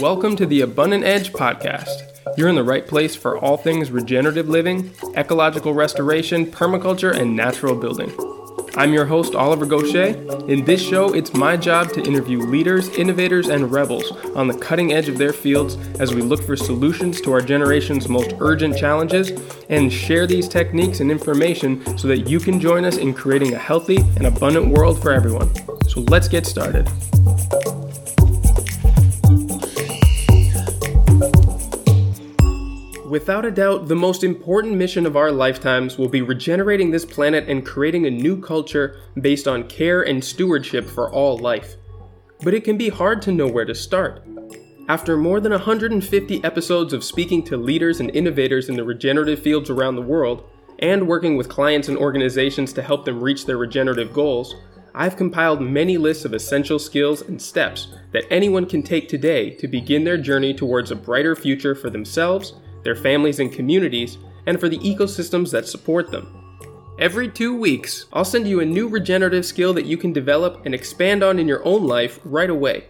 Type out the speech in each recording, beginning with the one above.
Welcome to the Abundant Edge podcast. You're in the right place for all things regenerative living, ecological restoration, permaculture, and natural building. I'm your host, Oliver Goshey. In this show, it's my job to interview leaders, innovators, and rebels on the cutting edge of their fields as we look for solutions to our generation's most urgent challenges and share these techniques and information so that you can join us in creating a healthy and abundant world for everyone. So let's get started. Without a doubt, the most important mission of our lifetimes will be regenerating this planet and creating a new culture based on care and stewardship for all life. But it can be hard to know where to start. After more than 150 episodes of speaking to leaders and innovators in the regenerative fields around the world, and working with clients and organizations to help them reach their regenerative goals, I've compiled many lists of essential skills and steps that anyone can take today to begin their journey towards a brighter future for themselves their families and communities, and for the ecosystems that support them. Every two weeks, I'll send you a new regenerative skill that you can develop and expand on in your own life right away.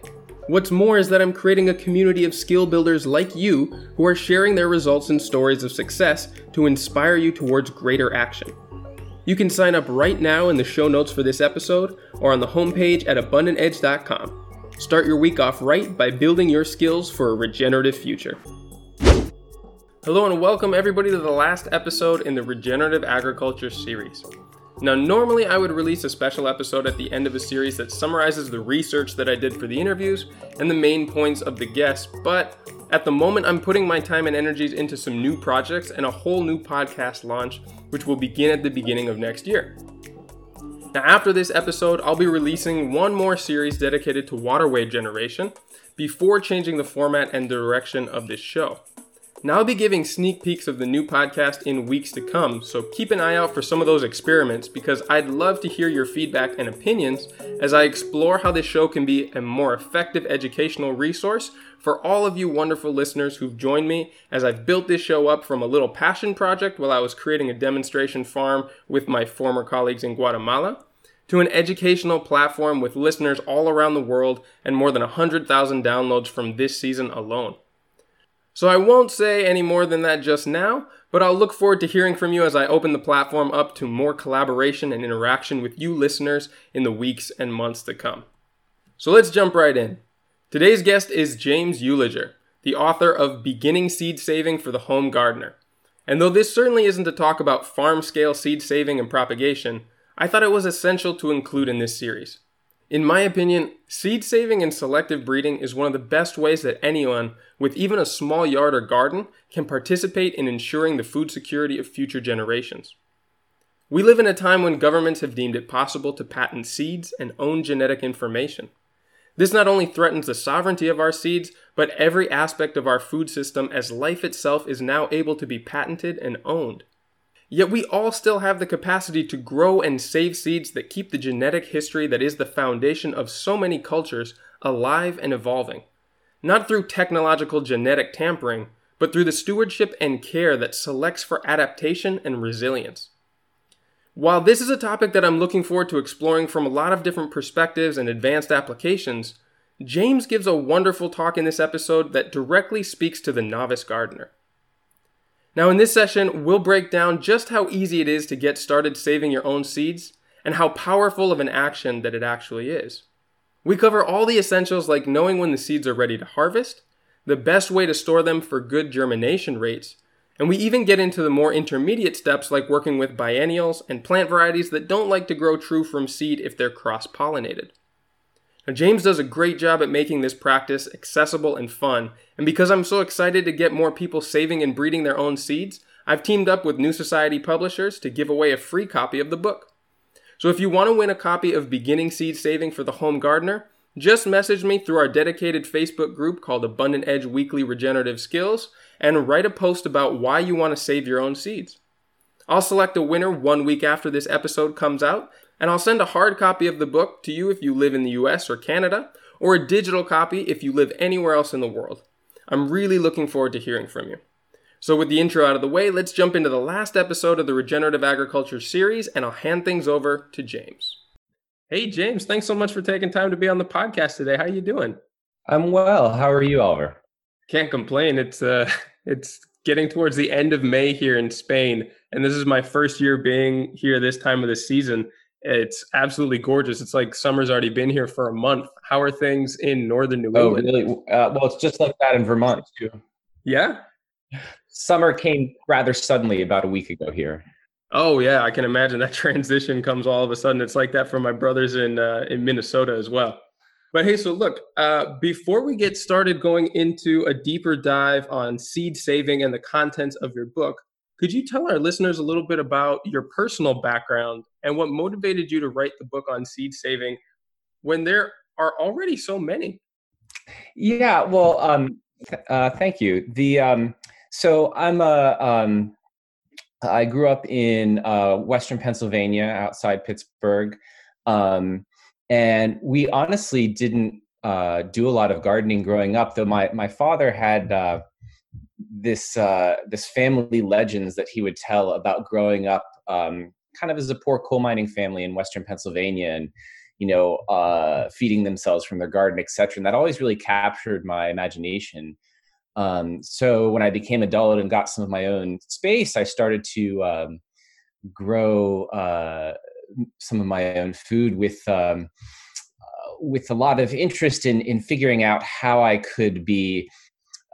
What's more is that I'm creating a community of skill builders like you who are sharing their results and stories of success to inspire you towards greater action. You can sign up right now in the show notes for this episode or on the homepage at abundantedge.com. Start your week off right by building your skills for a regenerative future. Hello and welcome everybody to the last episode in the Regenerative Agriculture series. Now, normally I would release a special episode at the end of a series that summarizes the research that I did for the interviews and the main points of the guests, but at the moment I'm putting my time and energies into some new projects and a whole new podcast launch, which will begin at the beginning of next year. Now, after this episode, I'll be releasing one more series dedicated to waterway generation before changing the format and direction of this show. Now I'll be giving sneak peeks of the new podcast in weeks to come, so keep an eye out for some of those experiments because I'd love to hear your feedback and opinions as I explore how this show can be a more effective educational resource for all of you wonderful listeners who've joined me as I've built this show up from a little passion project while I was creating a demonstration farm with my former colleagues in Guatemala to an educational platform with listeners all around the world and more than 100,000 downloads from this season alone. So I won't say any more than that just now, but I'll look forward to hearing from you as I open the platform up to more collaboration and interaction with you listeners in the weeks and months to come. So let's jump right in. Today's guest is James Ulager, the author of Beginning Seed Saving for the Home Gardener. And though this certainly isn't a talk about farm scale seed saving and propagation, I thought it was essential to include in this series. In my opinion, seed saving and selective breeding is one of the best ways that anyone with even a small yard or garden can participate in ensuring the food security of future generations. We live in a time when governments have deemed it possible to patent seeds and own genetic information. This not only threatens the sovereignty of our seeds, but every aspect of our food system as life itself is now able to be patented and owned. Yet we all still have the capacity to grow and save seeds that keep the genetic history that is the foundation of so many cultures alive and evolving. Not through technological genetic tampering, but through the stewardship and care that selects for adaptation and resilience. While this is a topic that I'm looking forward to exploring from a lot of different perspectives and advanced applications, James gives a wonderful talk in this episode that directly speaks to the novice gardener. Now, in this session, we'll break down just how easy it is to get started saving your own seeds and how powerful of an action that it actually is. We cover all the essentials like knowing when the seeds are ready to harvest, the best way to store them for good germination rates, and we even get into the more intermediate steps like working with biennials and plant varieties that don't like to grow true from seed if they're cross pollinated. Now, James does a great job at making this practice accessible and fun, and because I'm so excited to get more people saving and breeding their own seeds, I've teamed up with New Society Publishers to give away a free copy of the book. So if you want to win a copy of Beginning Seed Saving for the Home Gardener, just message me through our dedicated Facebook group called Abundant Edge Weekly Regenerative Skills and write a post about why you want to save your own seeds. I'll select a winner one week after this episode comes out and I'll send a hard copy of the book to you if you live in the US or Canada, or a digital copy if you live anywhere else in the world. I'm really looking forward to hearing from you. So, with the intro out of the way, let's jump into the last episode of the Regenerative Agriculture series, and I'll hand things over to James. Hey, James, thanks so much for taking time to be on the podcast today. How are you doing? I'm well. How are you, Oliver? Can't complain. It's uh, it's getting towards the end of May here in Spain, and this is my first year being here this time of the season. It's absolutely gorgeous. It's like summer's already been here for a month. How are things in northern New oh, England? Oh, really? Uh, well, it's just like that in Vermont too. Yeah. Summer came rather suddenly about a week ago here. Oh yeah, I can imagine that transition comes all of a sudden. It's like that for my brothers in uh, in Minnesota as well. But hey, so look, uh, before we get started going into a deeper dive on seed saving and the contents of your book, could you tell our listeners a little bit about your personal background and what motivated you to write the book on seed saving when there are already so many? Yeah, well, um, uh, thank you. The um, so I'm a um, I grew up in uh, Western Pennsylvania, outside Pittsburgh. Um, and we honestly didn't uh, do a lot of gardening growing up. Though my my father had uh, this uh, this family legends that he would tell about growing up, um, kind of as a poor coal mining family in Western Pennsylvania, and you know, uh, feeding themselves from their garden, etc. And that always really captured my imagination. Um, so when I became adult and got some of my own space, I started to um, grow uh, some of my own food with um, uh, with a lot of interest in in figuring out how I could be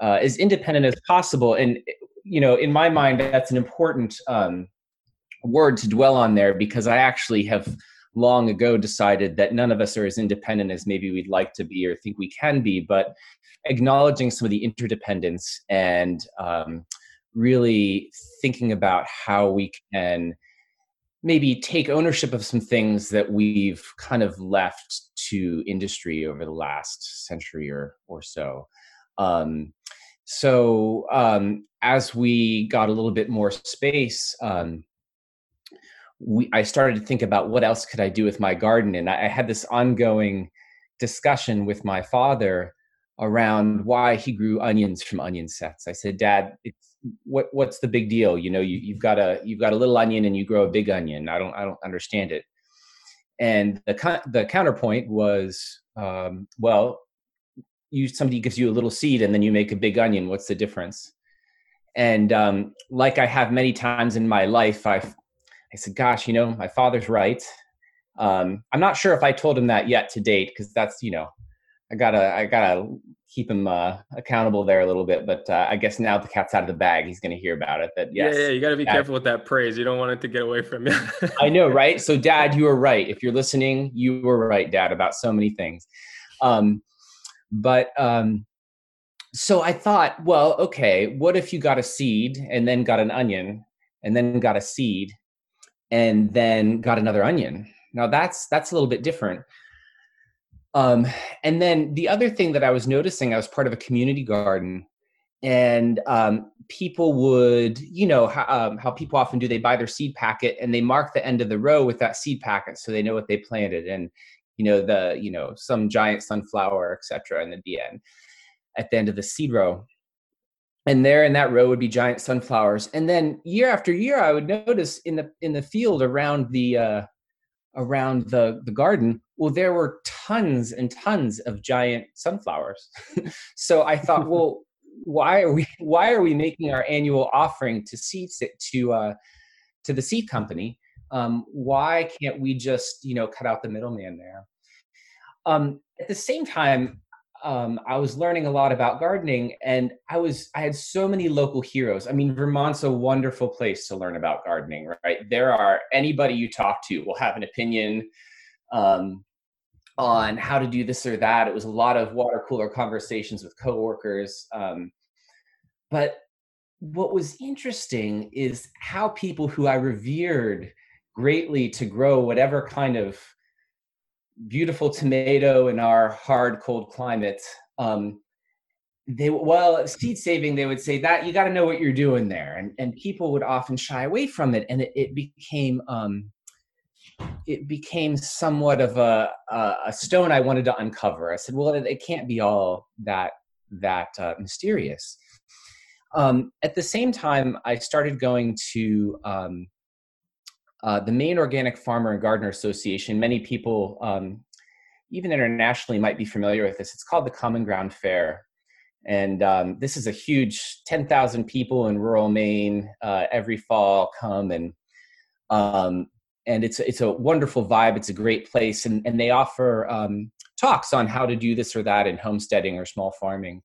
uh, as independent as possible. And you know, in my mind, that's an important um, word to dwell on there because I actually have long ago decided that none of us are as independent as maybe we'd like to be or think we can be, but acknowledging some of the interdependence and um, really thinking about how we can maybe take ownership of some things that we've kind of left to industry over the last century or or so. Um, so um, as we got a little bit more space, um, we I started to think about what else could I do with my garden, and I, I had this ongoing discussion with my father around why he grew onions from onion sets. I said, Dad, what what's the big deal? You know, you, you've got a you've got a little onion and you grow a big onion. I don't I don't understand it. And the the counterpoint was, um, well, you somebody gives you a little seed and then you make a big onion. What's the difference? And um, like I have many times in my life, I I said, gosh, you know, my father's right. Um, I'm not sure if I told him that yet to date because that's you know I gotta I gotta keep him uh, accountable there a little bit. But uh, I guess now the cat's out of the bag, he's going to hear about it. That yes, yeah, yeah, you got to be Dad, careful with that praise. You don't want it to get away from you. I know, right? So, Dad, you were right. If you're listening, you were right, Dad, about so many things. Um, but um, so I thought, well, okay, what if you got a seed and then got an onion and then got a seed and then got another onion? Now that's that's a little bit different um, and then the other thing that I was noticing, I was part of a community garden, and um, people would, you know, how, um, how people often do, they buy their seed packet and they mark the end of the row with that seed packet so they know what they planted, and you know the, you know, some giant sunflower, etc. And the end at the end of the seed row. And there in that row would be giant sunflowers. And then year after year, I would notice in the in the field around the uh, around the the garden well there were tons and tons of giant sunflowers so i thought well why are we why are we making our annual offering to seed to uh to the seed company um why can't we just you know cut out the middleman there um at the same time um, I was learning a lot about gardening, and I was I had so many local heroes. I mean, Vermont's a wonderful place to learn about gardening, right? There are anybody you talk to will have an opinion um, on how to do this or that. It was a lot of water cooler conversations with coworkers, um, but what was interesting is how people who I revered greatly to grow whatever kind of beautiful tomato in our hard cold climate um, they well seed saving they would say that you got to know what you're doing there. And and people would often shy away from it and it, it became um it became somewhat of a, a, stone i wanted to uncover. I said well it, it can't be all that that uh, mysterious. Um, at the same time i started going to um, uh, the Maine Organic Farmer and Gardener Association, many people, um, even internationally, might be familiar with this. It's called the Common Ground Fair. And um, this is a huge 10,000 people in rural Maine uh, every fall come and um, and it's it's a wonderful vibe. It's a great place, and and they offer um, talks on how to do this or that in homesteading or small farming.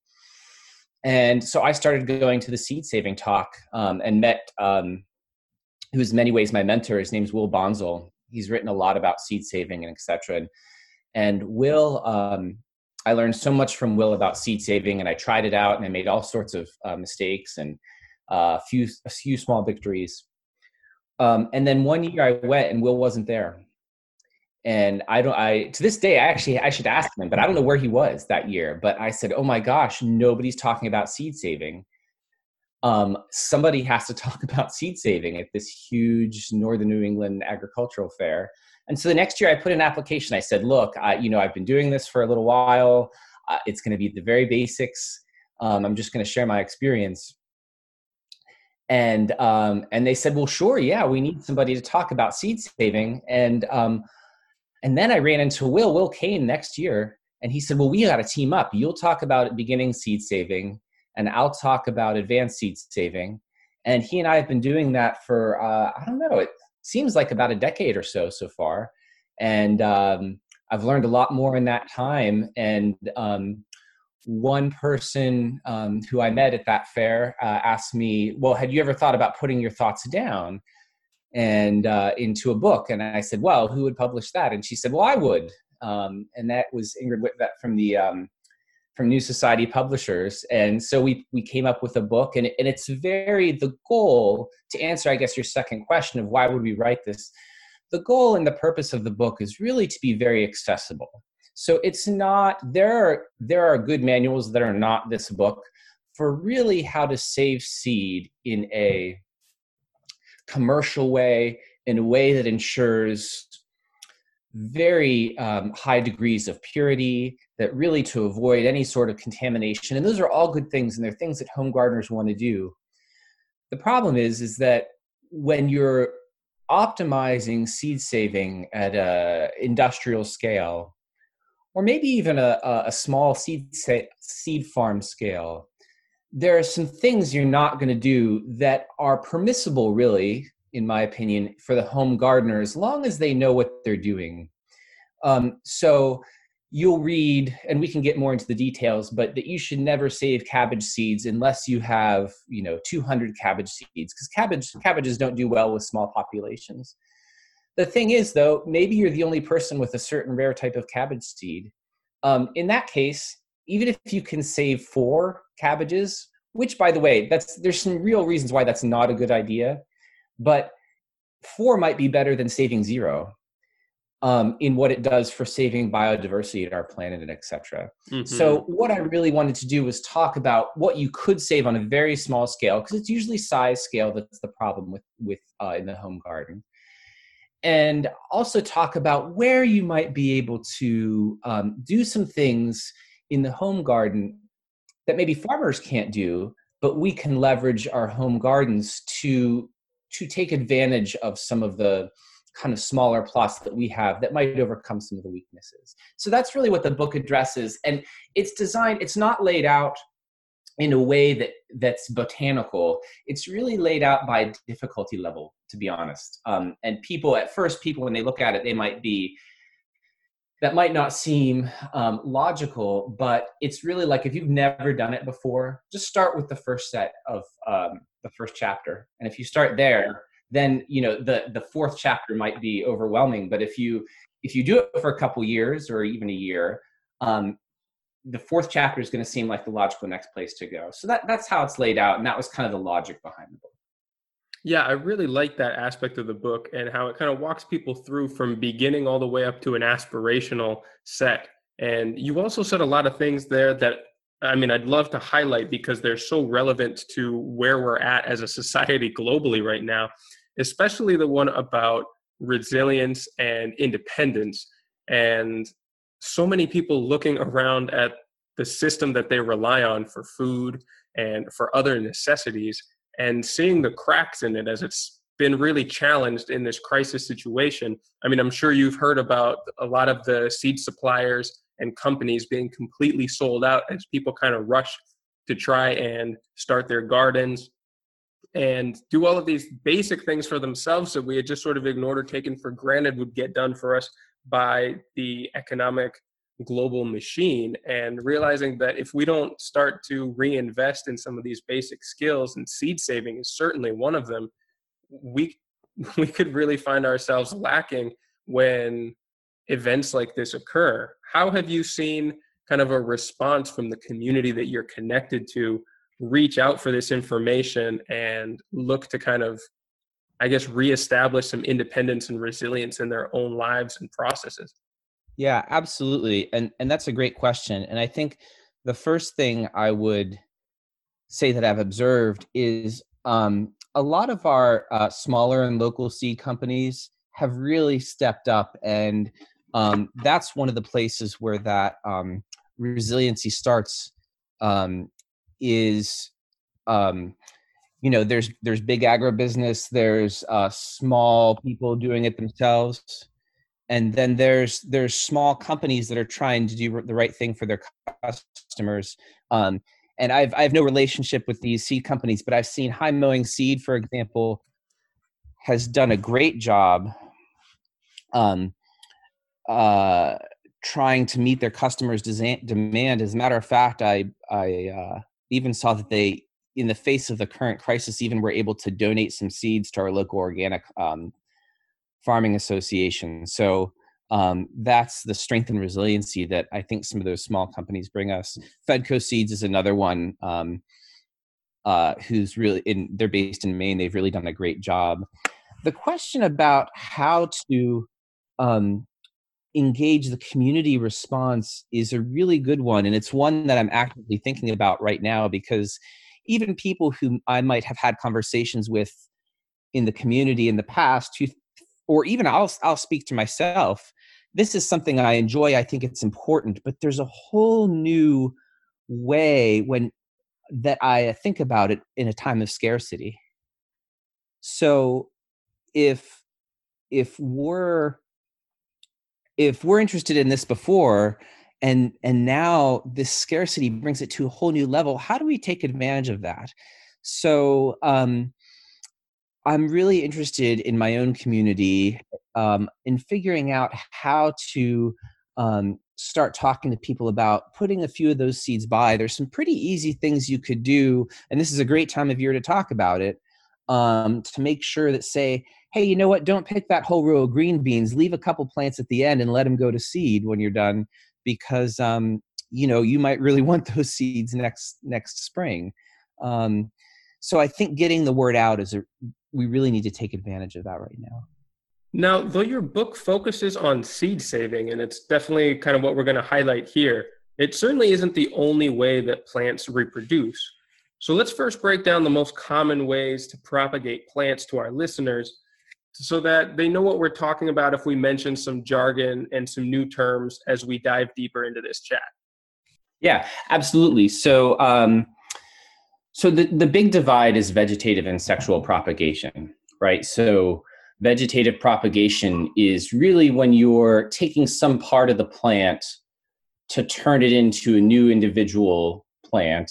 And so I started going to the seed saving talk um, and met um, who's in many ways my mentor. His name's Will Bonsall. He's written a lot about seed saving and etc. And, and Will, um, I learned so much from Will about seed saving, and I tried it out, and I made all sorts of uh, mistakes and uh, a few a few small victories. Um, and then one year I went, and Will wasn't there. And I don't. I to this day, I actually I should ask him, but I don't know where he was that year. But I said, "Oh my gosh, nobody's talking about seed saving." Um, somebody has to talk about seed saving at this huge northern new england agricultural fair. And so the next year i put an application. I said look I, you know i've been doing this for a little while. Uh, it's going to be the very basics. Um, i'm just going to share my experience. And um, and they said well sure yeah we need somebody to talk about seed saving. And um, and then i ran into will will kane next year and he said well we got to team up. You'll talk about beginning seed saving and I'll talk about advanced seed saving. And he and I have been doing that for, uh, I don't know, it seems like about a decade or so so far. And um, I've learned a lot more in that time. And um, one person um, who I met at that fair uh, asked me, Well, had you ever thought about putting your thoughts down? and uh, into a book. And I said, well, who would publish that? And she said, well, I would. Um, and that was Ingrid Witvoet from the um, from New Society Publishers. And so we, we came up with a book, and, and it's very the goal to answer, I guess, your second question of why would we write this. The goal and the purpose of the book is really to be very accessible. So it's not there are there are good manuals that are not this book for really how to save seed in a commercial way, in a way that ensures very um, high degrees of purity that really to avoid any sort of contamination and those are all good things and they're things that home gardeners want to do. The problem is is that when you're optimizing seed saving at a industrial scale or maybe even a, a small seed seed farm scale there are some things you're not going to do that are permissible really in my opinion, for the home gardener as long as they know what they're doing. Um, so you'll read, and we can get more into the details, but that you should never save cabbage seeds unless you have, you know, 200 cabbage seeds, because cabbage cabbages don't do well with small populations. The thing is, though, maybe you're the only person with a certain rare type of cabbage seed. Um, in that case, even if you can save four cabbages, which, by the way, that's there's some real reasons why that's not a good idea but four might be better than saving zero um, in what it does for saving biodiversity at our planet and etc. Mm-hmm. So what I really wanted to do was talk about what you could save on a very small scale because it's usually size scale that's the problem with with uh, in the home garden, and also talk about where you might be able to um, do some things in the home garden that maybe farmers can't do, but we can leverage our home gardens to to take advantage of some of the kind of smaller plots that we have that might overcome some of the weaknesses. So that's really what the book addresses. And it's designed, it's not laid out in a way that that's botanical. It's really laid out by difficulty level, to be honest. Um, and people at first, people when they look at it, they might be that might not seem um, logical, but it's really like if you've never done it before, just start with the first set of um, the first chapter, and if you start there, then you know the the fourth chapter might be overwhelming. But if you if you do it for a couple years or even a year, um, the fourth chapter is going to seem like the logical next place to go. So that that's how it's laid out, and that was kind of the logic behind the book. Yeah, I really like that aspect of the book and how it kind of walks people through from beginning all the way up to an aspirational set. And you also said a lot of things there that I mean, I'd love to highlight because they're so relevant to where we're at as a society globally right now, especially the one about resilience and independence. And so many people looking around at the system that they rely on for food and for other necessities and seeing the cracks in it as it's been really challenged in this crisis situation. I mean, I'm sure you've heard about a lot of the seed suppliers and companies being completely sold out as people kind of rush to try and start their gardens and do all of these basic things for themselves that we had just sort of ignored or taken for granted would get done for us by the economic global machine and realizing that if we don't start to reinvest in some of these basic skills and seed saving is certainly one of them we we could really find ourselves lacking when events like this occur. How have you seen kind of a response from the community that you're connected to reach out for this information and look to kind of i guess reestablish some independence and resilience in their own lives and processes yeah absolutely and and that's a great question and i think the first thing i would say that i've observed is um, a lot of our uh, smaller and local seed companies have really stepped up and um, that's one of the places where that um, resiliency starts um, is um, you know there's there's big agribusiness there's uh, small people doing it themselves and then there's there's small companies that are trying to do the right thing for their customers um, and I've I have no relationship with these seed companies, but I've seen High Mowing Seed, for example, has done a great job um, uh, trying to meet their customers' demand. As a matter of fact, I I uh, even saw that they, in the face of the current crisis, even were able to donate some seeds to our local organic um, farming association. So um, that's the strength and resiliency that I think some of those small companies bring us. Fedco Seeds is another one um, uh, who's really in. They're based in Maine. They've really done a great job. The question about how to um, engage the community response is a really good one, and it's one that I'm actively thinking about right now because even people who I might have had conversations with in the community in the past who or even I'll I'll speak to myself this is something I enjoy. I think it's important, but there's a whole new way when that I think about it in a time of scarcity. So if if we're if we're interested in this before and and now this scarcity brings it to a whole new level how do we take advantage of that so um I'm really interested in my own community um, in figuring out how to um, start talking to people about putting a few of those seeds by. There's some pretty easy things you could do, and this is a great time of year to talk about it um, to make sure that say, hey, you know what? Don't pick that whole row of green beans. Leave a couple plants at the end and let them go to seed when you're done, because um, you know you might really want those seeds next next spring. Um, so I think getting the word out is a we really need to take advantage of that right now. Now, though your book focuses on seed saving, and it's definitely kind of what we're going to highlight here, it certainly isn't the only way that plants reproduce. So let's first break down the most common ways to propagate plants to our listeners so that they know what we're talking about if we mention some jargon and some new terms as we dive deeper into this chat. Yeah, absolutely. So, um, so the, the big divide is vegetative and sexual propagation, right? So vegetative propagation is really when you're taking some part of the plant to turn it into a new individual plant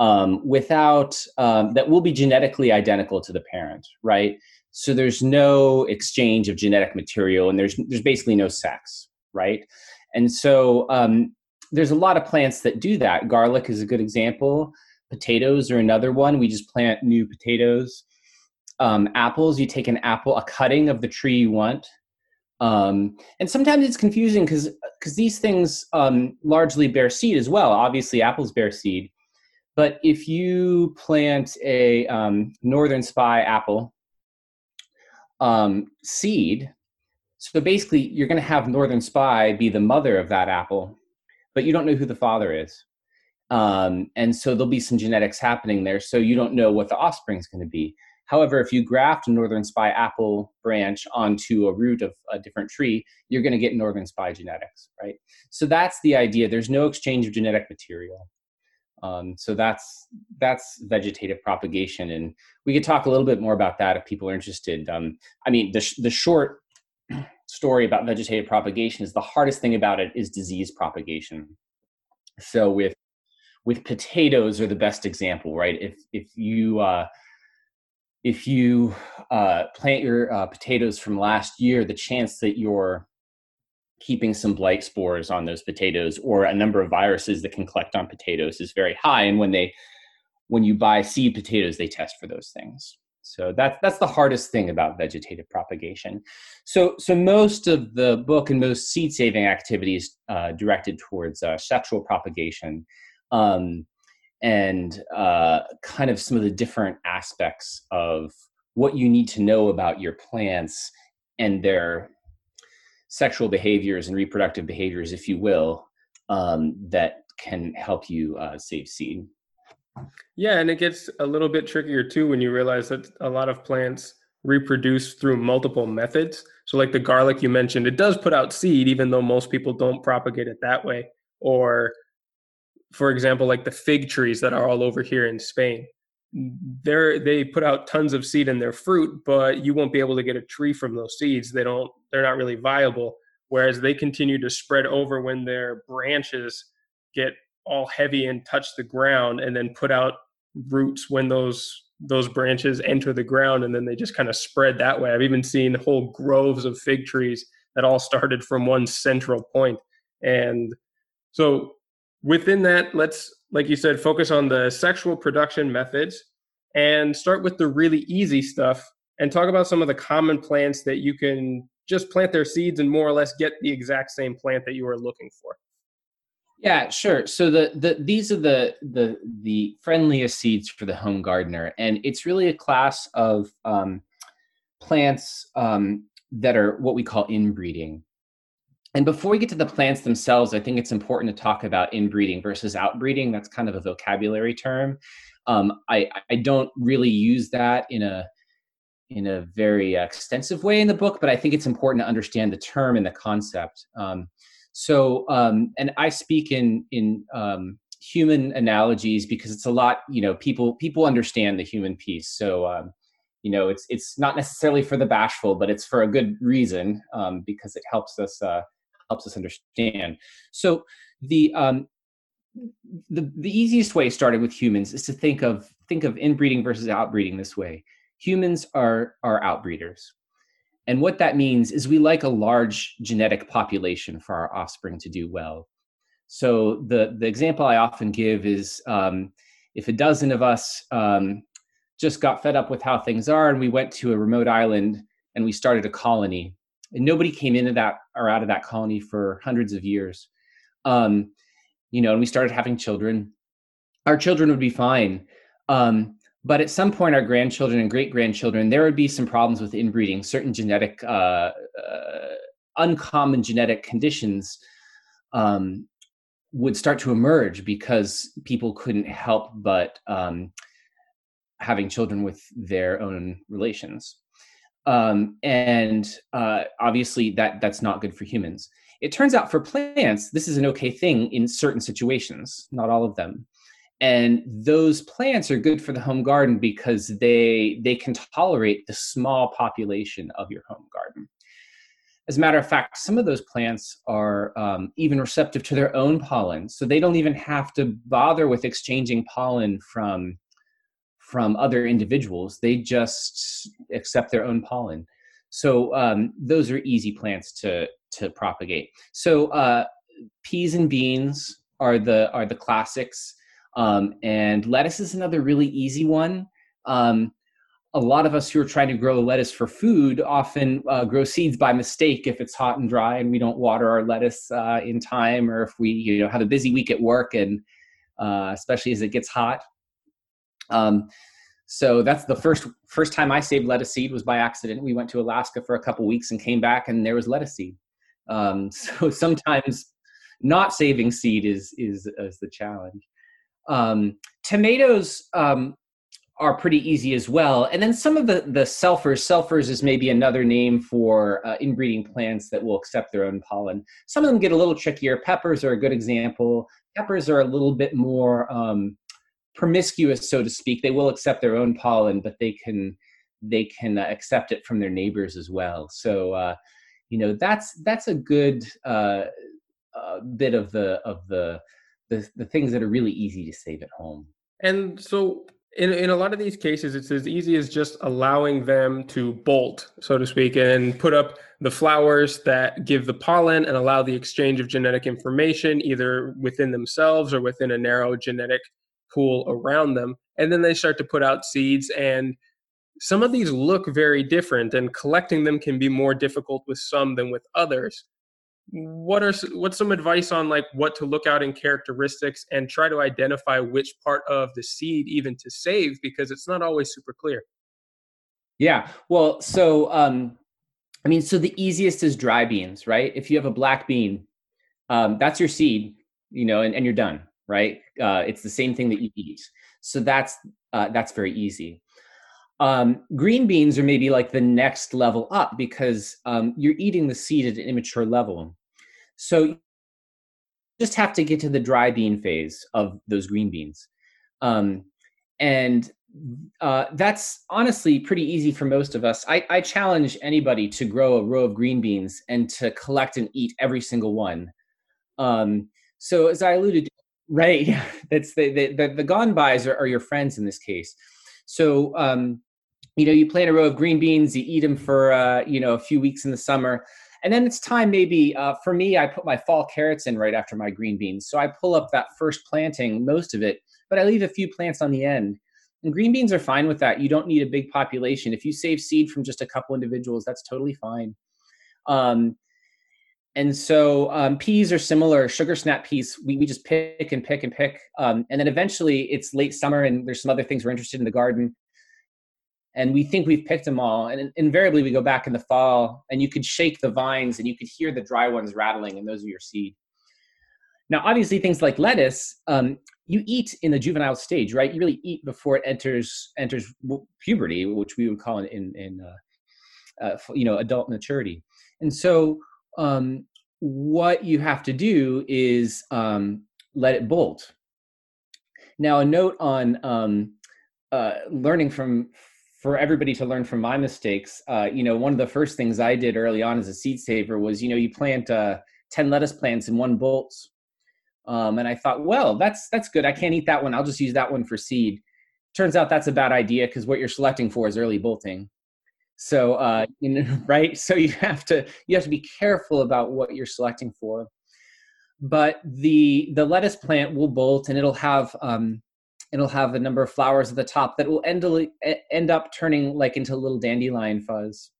um, without um, that will be genetically identical to the parent, right? So there's no exchange of genetic material, and there's there's basically no sex, right? And so um, there's a lot of plants that do that. Garlic is a good example. Potatoes are another one. We just plant new potatoes. Um, apples, you take an apple, a cutting of the tree you want. Um, and sometimes it's confusing because because these things um, largely bear seed as well. Obviously, apples bear seed, but if you plant a um, northern spy apple um, seed, so basically you're going to have northern spy be the mother of that apple, but you don't know who the father is. Um, and so there'll be some genetics happening there. So you don't know what the offspring is going to be. However, if you graft a northern spy apple branch onto a root of a different tree, you're going to get northern spy genetics, right? So that's the idea. There's no exchange of genetic material. Um, so that's that's vegetative propagation, and we could talk a little bit more about that if people are interested. Um, I mean, the sh- the short story about vegetative propagation is the hardest thing about it is disease propagation. So with with potatoes are the best example, right? If if you uh, if you uh, plant your uh, potatoes from last year, the chance that you're keeping some blight spores on those potatoes or a number of viruses that can collect on potatoes is very high. And when they when you buy seed potatoes, they test for those things. So that's that's the hardest thing about vegetative propagation. So so most of the book and most seed saving activities uh, directed towards uh, sexual propagation, um, and uh, kind of some of the different aspects of what you need to know about your plants and their sexual behaviors and reproductive behaviors, if you will, um, that can help you uh, save seed. Yeah, and it gets a little bit trickier too when you realize that a lot of plants reproduce through multiple methods. So, like the garlic you mentioned, it does put out seed, even though most people don't propagate it that way. Or, for example, like the fig trees that are all over here in Spain, they're they put out tons of seed in their fruit, but you won't be able to get a tree from those seeds. They don't. They're not really viable. Whereas they continue to spread over when their branches get all heavy and touch the ground and then put out roots when those those branches enter the ground and then they just kind of spread that way. I've even seen whole groves of fig trees that all started from one central point. And so within that, let's like you said focus on the sexual production methods and start with the really easy stuff and talk about some of the common plants that you can just plant their seeds and more or less get the exact same plant that you are looking for. Yeah, sure. So the the these are the the the friendliest seeds for the home gardener, and it's really a class of um, plants um, that are what we call inbreeding. And before we get to the plants themselves, I think it's important to talk about inbreeding versus outbreeding. That's kind of a vocabulary term. Um, I I don't really use that in a in a very extensive way in the book, but I think it's important to understand the term and the concept. Um, so, um, and I speak in in um, human analogies because it's a lot. You know, people people understand the human piece. So, um, you know, it's it's not necessarily for the bashful, but it's for a good reason um, because it helps us uh, helps us understand. So, the um, the the easiest way starting with humans is to think of think of inbreeding versus outbreeding this way. Humans are are outbreeders. And what that means is we like a large genetic population for our offspring to do well. So the, the example I often give is um, if a dozen of us um, just got fed up with how things are and we went to a remote island and we started a colony and nobody came into that or out of that colony for hundreds of years. Um, you know and we started having children. Our children would be fine. Um, but at some point our grandchildren and great grandchildren there would be some problems with inbreeding certain genetic uh, uh, uncommon genetic conditions um, would start to emerge because people couldn't help but um, having children with their own relations um, and uh, obviously that that's not good for humans. It turns out for plants this is an okay thing in certain situations not all of them. And those plants are good for the home garden because they they can tolerate the small population of your home garden. As a matter of fact some of those plants are um, even receptive to their own pollen so they don't even have to bother with exchanging pollen from from other individuals they just accept their own pollen so um, those are easy plants to to propagate so uh, peas and beans are the are the classics um, and lettuce is another really easy one. Um, a lot of us who are trying to grow lettuce for food often uh, grow seeds by mistake if it's hot and dry and we don't water our lettuce uh, in time, or if we you know have a busy week at work and uh, especially as it gets hot. Um, so that's the first first time I saved lettuce seed was by accident. We went to Alaska for a couple weeks and came back and there was lettuce seed. Um, so sometimes not saving seed is is is the challenge. Um, tomatoes um, are pretty easy as well. And then some of the, the selfers. Selfers is maybe another name for uh, inbreeding plants that will accept their own pollen. Some of them get a little trickier. Peppers are a good example. Peppers are a little bit more um, promiscuous, so to speak. They will accept their own pollen, but they can they can uh, accept it from their neighbors as well. So uh, you know that's that's a good uh, uh, bit of the of the the, the things that are really easy to save at home. And so in, in a lot of these cases, it's as easy as just allowing them to bolt, so to speak, and put up the flowers that give the pollen and allow the exchange of genetic information either within themselves or within a narrow genetic pool around them. And then they start to put out seeds. And some of these look very different, and collecting them can be more difficult with some than with others what are what's some advice on like what to look out in characteristics and try to identify which part of the seed even to save because it's not always super clear yeah well so um i mean so the easiest is dry beans right if you have a black bean um that's your seed you know and, and you're done right uh it's the same thing that you eat so that's uh that's very easy um, green beans are maybe like the next level up because um, you're eating the seed at an immature level. So you just have to get to the dry bean phase of those green beans. Um, and uh, that's honestly pretty easy for most of us. I, I, challenge anybody to grow a row of green beans and to collect and eat every single one. Um, so as I alluded, to, right, that's the the the, the ganbais are, are your friends in this case. So um, you know, you plant a row of green beans, you eat them for uh, you know a few weeks in the summer, and then it's time maybe uh, for me. I put my fall carrots in right after my green beans, so I pull up that first planting, most of it, but I leave a few plants on the end. And green beans are fine with that. You don't need a big population. If you save seed from just a couple individuals, that's totally fine. Um, and so um, peas are similar. Sugar snap peas, we, we just pick and pick and pick. Um, and then eventually it's late summer and there's some other things we're interested in the garden and we think we've picked them all and invariably we go back in the fall and you could shake the vines and you could hear the dry ones rattling and those are your seed now obviously things like lettuce um, you eat in the juvenile stage right you really eat before it enters enters puberty which we would call in in, in uh, uh, you know adult maturity and so um, what you have to do is um, let it bolt now a note on um, uh, learning from for everybody to learn from my mistakes. Uh, you know, one of the first things I did early on as a seed saver was, you know, you plant uh, ten lettuce plants in one bolt, um, and I thought, well, that's that's good. I can't eat that one. I'll just use that one for seed. Turns out that's a bad idea because what you're selecting for is early bolting. So, uh, you know, right? So you have to you have to be careful about what you're selecting for. But the the lettuce plant will bolt, and it'll have um, it'll have a number of flowers at the top that will end, end up turning like into a little dandelion fuzz.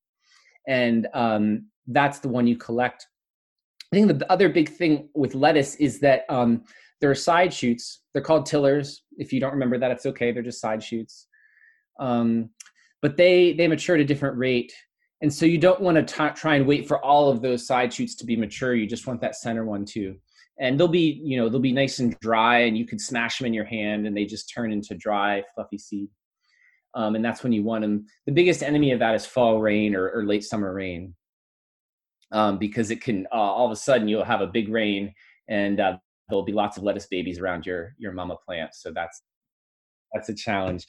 And um, that's the one you collect. I think the other big thing with lettuce is that um, there are side shoots. They're called tillers. If you don't remember that it's okay. They're just side shoots. Um, but they they mature at a different rate. And so you don't want to try and wait for all of those side shoots to be mature. You just want that center one too. And they'll be you know they'll be nice and dry and you can smash them in your hand and they just turn into dry fluffy seed. Um, and that's when you want them the biggest enemy of that is fall rain or, or late summer rain um, because it can uh, all of a sudden you'll have a big rain and uh, there'll be lots of lettuce babies around your your mama plant. So that's that's a challenge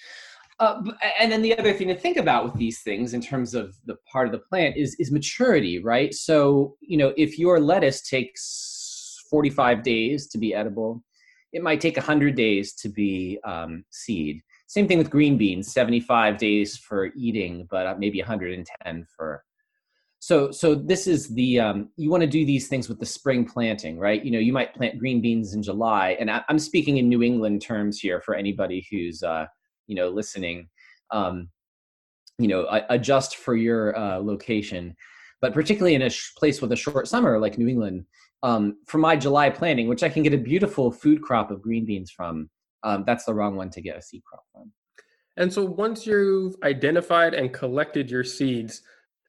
uh, and then the other thing to think about with these things in terms of the part of the plant is is maturity right so you know if your lettuce takes 45 days to be edible. It might take 100 days to be um, seed. Same thing with green beans, 75 days for eating, but uh, maybe 110 for. So, so this is the um, you want to do these things with the spring planting, right? You know, you might plant green beans in July, and I, am speaking in New England terms here for anybody who's uh, you know listening. Um, you know, adjust for your uh, location, but particularly in a sh- place with a short summer like New England, um, for my July planting, which I can get a beautiful food crop of green beans from, um, that's the wrong one to get a seed crop from. And so once you've identified and collected your seeds,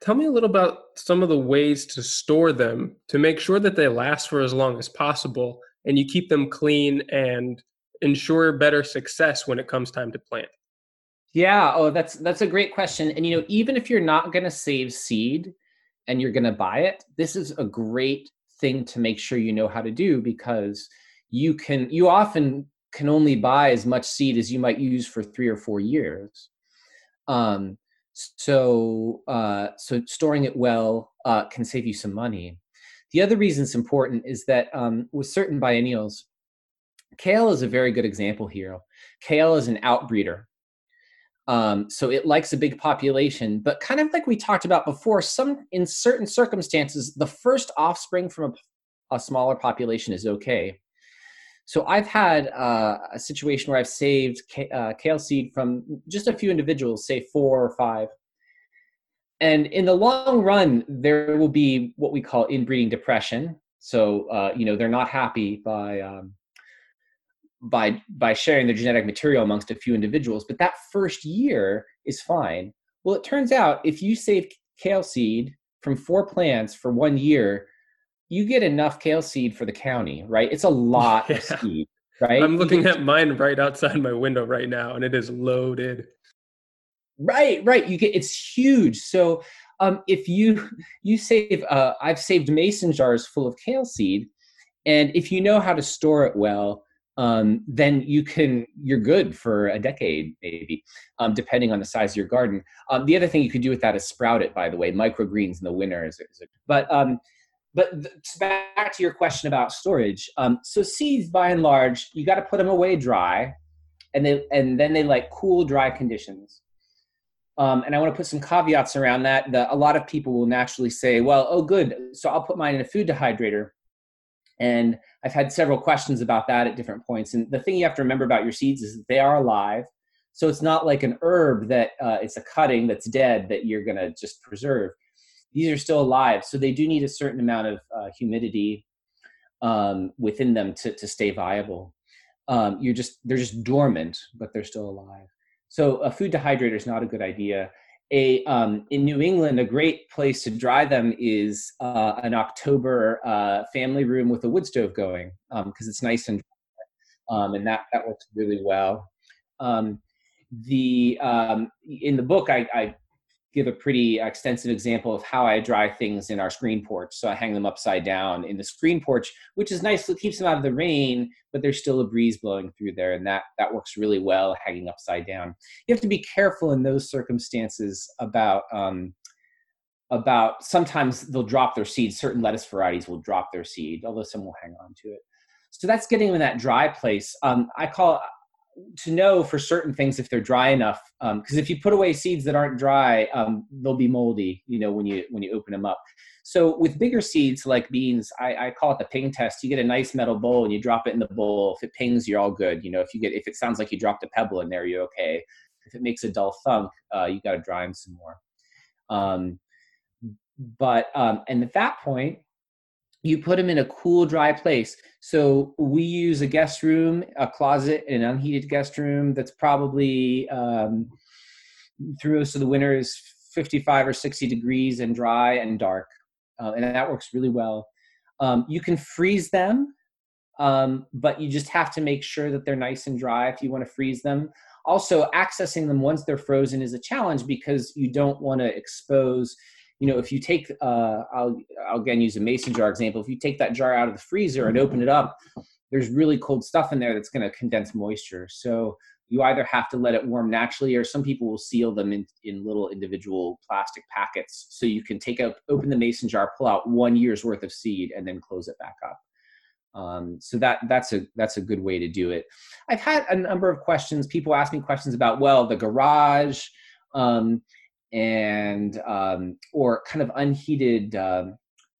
tell me a little about some of the ways to store them to make sure that they last for as long as possible and you keep them clean and ensure better success when it comes time to plant. Yeah, oh that's that's a great question. And you know, even if you're not going to save seed and you're going to buy it, this is a great thing to make sure you know how to do because you can you often can only buy as much seed as you might use for three or four years um, so uh, so storing it well uh, can save you some money the other reason it's important is that um, with certain biennials kale is a very good example here. Kale is an outbreeder. Um, so it likes a big population, but kind of like we talked about before, some in certain circumstances, the first offspring from a, a smaller population is okay. So I've had uh, a situation where I've saved uh, kale seed from just a few individuals, say four or five. And in the long run, there will be what we call inbreeding depression. So uh, you know they're not happy by um, by by sharing their genetic material amongst a few individuals. But that first year is fine. Well, it turns out if you save kale seed from four plants for one year, you get enough kale seed for the county, right? It's a lot yeah. of seed, right? I'm looking at mine right outside my window right now, and it is loaded. Right, right. You get it's huge. So um, if you you save, uh, I've saved mason jars full of kale seed, and if you know how to store it well, um, then you can you're good for a decade maybe um, depending on the size of your garden um, the other thing you could do with that is sprout it by the way microgreens in the winter is, is a, but um, but back to your question about storage. Um, so seeds, by and large, you got to put them away dry, and they and then they like cool, dry conditions. Um, and I want to put some caveats around that. The, a lot of people will naturally say, "Well, oh, good, so I'll put mine in a food dehydrator." And I've had several questions about that at different points. And the thing you have to remember about your seeds is they are alive. So it's not like an herb that uh, it's a cutting that's dead that you're going to just preserve these are still alive. So they do need a certain amount of uh, humidity um, within them to, to stay viable. Um, you're just they're just dormant, but they're still alive. So a food dehydrator is not a good idea. A um, in New England, a great place to dry them is uh, an October uh, family room with a wood stove going because um, it's nice and um, and that that works really well. Um, the in the book, I, I give a pretty extensive example of how I dry things in our screen porch. So I hang them upside down in the screen porch, which is nice. It keeps them out of the rain, but there's still a breeze blowing through there, and that that works really well hanging upside down. You have to be careful in those circumstances about. Um, about sometimes they'll drop their seed. Certain lettuce varieties will drop their seed, although some will hang on to it. So that's getting them in that dry place. Um, I call to know for certain things if they're dry enough because um, if you put away seeds that aren't dry um, they'll be moldy you know when you when you open them up. So with bigger seeds like beans I, I, call it the ping test. You get a nice metal bowl and you drop it in the bowl. If it pings you're all good. You know if you get if it sounds like you dropped a pebble in there you're okay. If it makes a dull thunk uh, you got to dry them some more. Um, but um, and at that point you put them in a cool, dry place. So we use a guest room, a closet, an unheated guest room that's probably um, through of the winter is 55 or 60 degrees and dry and dark. Uh, and that works really well. Um, you can freeze them, um, but you just have to make sure that they're nice and dry if you want to freeze them. Also, accessing them once they're frozen is a challenge because you don't want to expose you know, if you take, uh, I'll, I'll again use a mason jar example. If you take that jar out of the freezer and open it up, there's really cold stuff in there that's going to condense moisture. So you either have to let it warm naturally, or some people will seal them in, in little individual plastic packets. So you can take out, open the mason jar, pull out one year's worth of seed, and then close it back up. Um, so that that's a that's a good way to do it. I've had a number of questions. People ask me questions about well, the garage. Um, and um, or kind of unheated uh,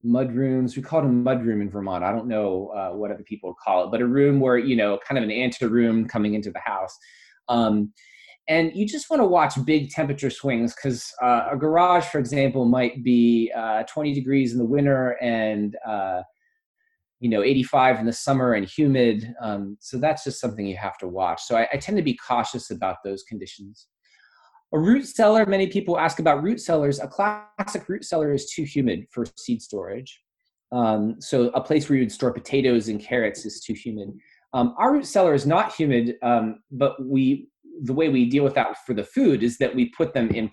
mud rooms. We call it a mud room in Vermont. I don't know uh, what other people call it, but a room where you know, kind of an anteroom coming into the house. Um, and you just want to watch big temperature swings because uh, a garage, for example, might be uh, 20 degrees in the winter and uh, you know 85 in the summer and humid. Um, so that's just something you have to watch. So I, I tend to be cautious about those conditions. A root cellar, many people ask about root cellars. A classic root cellar is too humid for seed storage. Um, so a place where you would store potatoes and carrots is too humid. Um, our root cellar is not humid, um, but we the way we deal with that for the food is that we put them in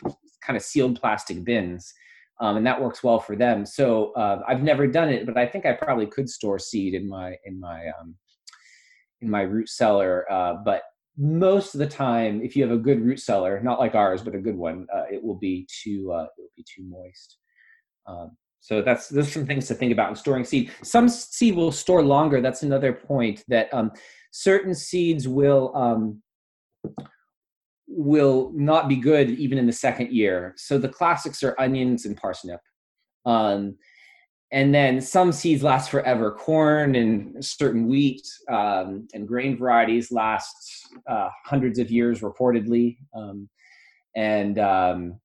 kind of sealed plastic bins, um, and that works well for them. So uh, I've never done it, but I think I probably could store seed in my in my um, in my root cellar. Uh, but most of the time, if you have a good root cellar, not like ours, but a good one, uh, it will be too uh, it will be too moist. Um, so that's there's some things to think about in storing seed. Some seed will store longer. That's another point that um, certain seeds will um, will not be good even in the second year. So the classics are onions and parsnip. Um, and then some seeds last forever. Corn and certain wheat um, and grain varieties last uh, hundreds of years, reportedly. Um, and um,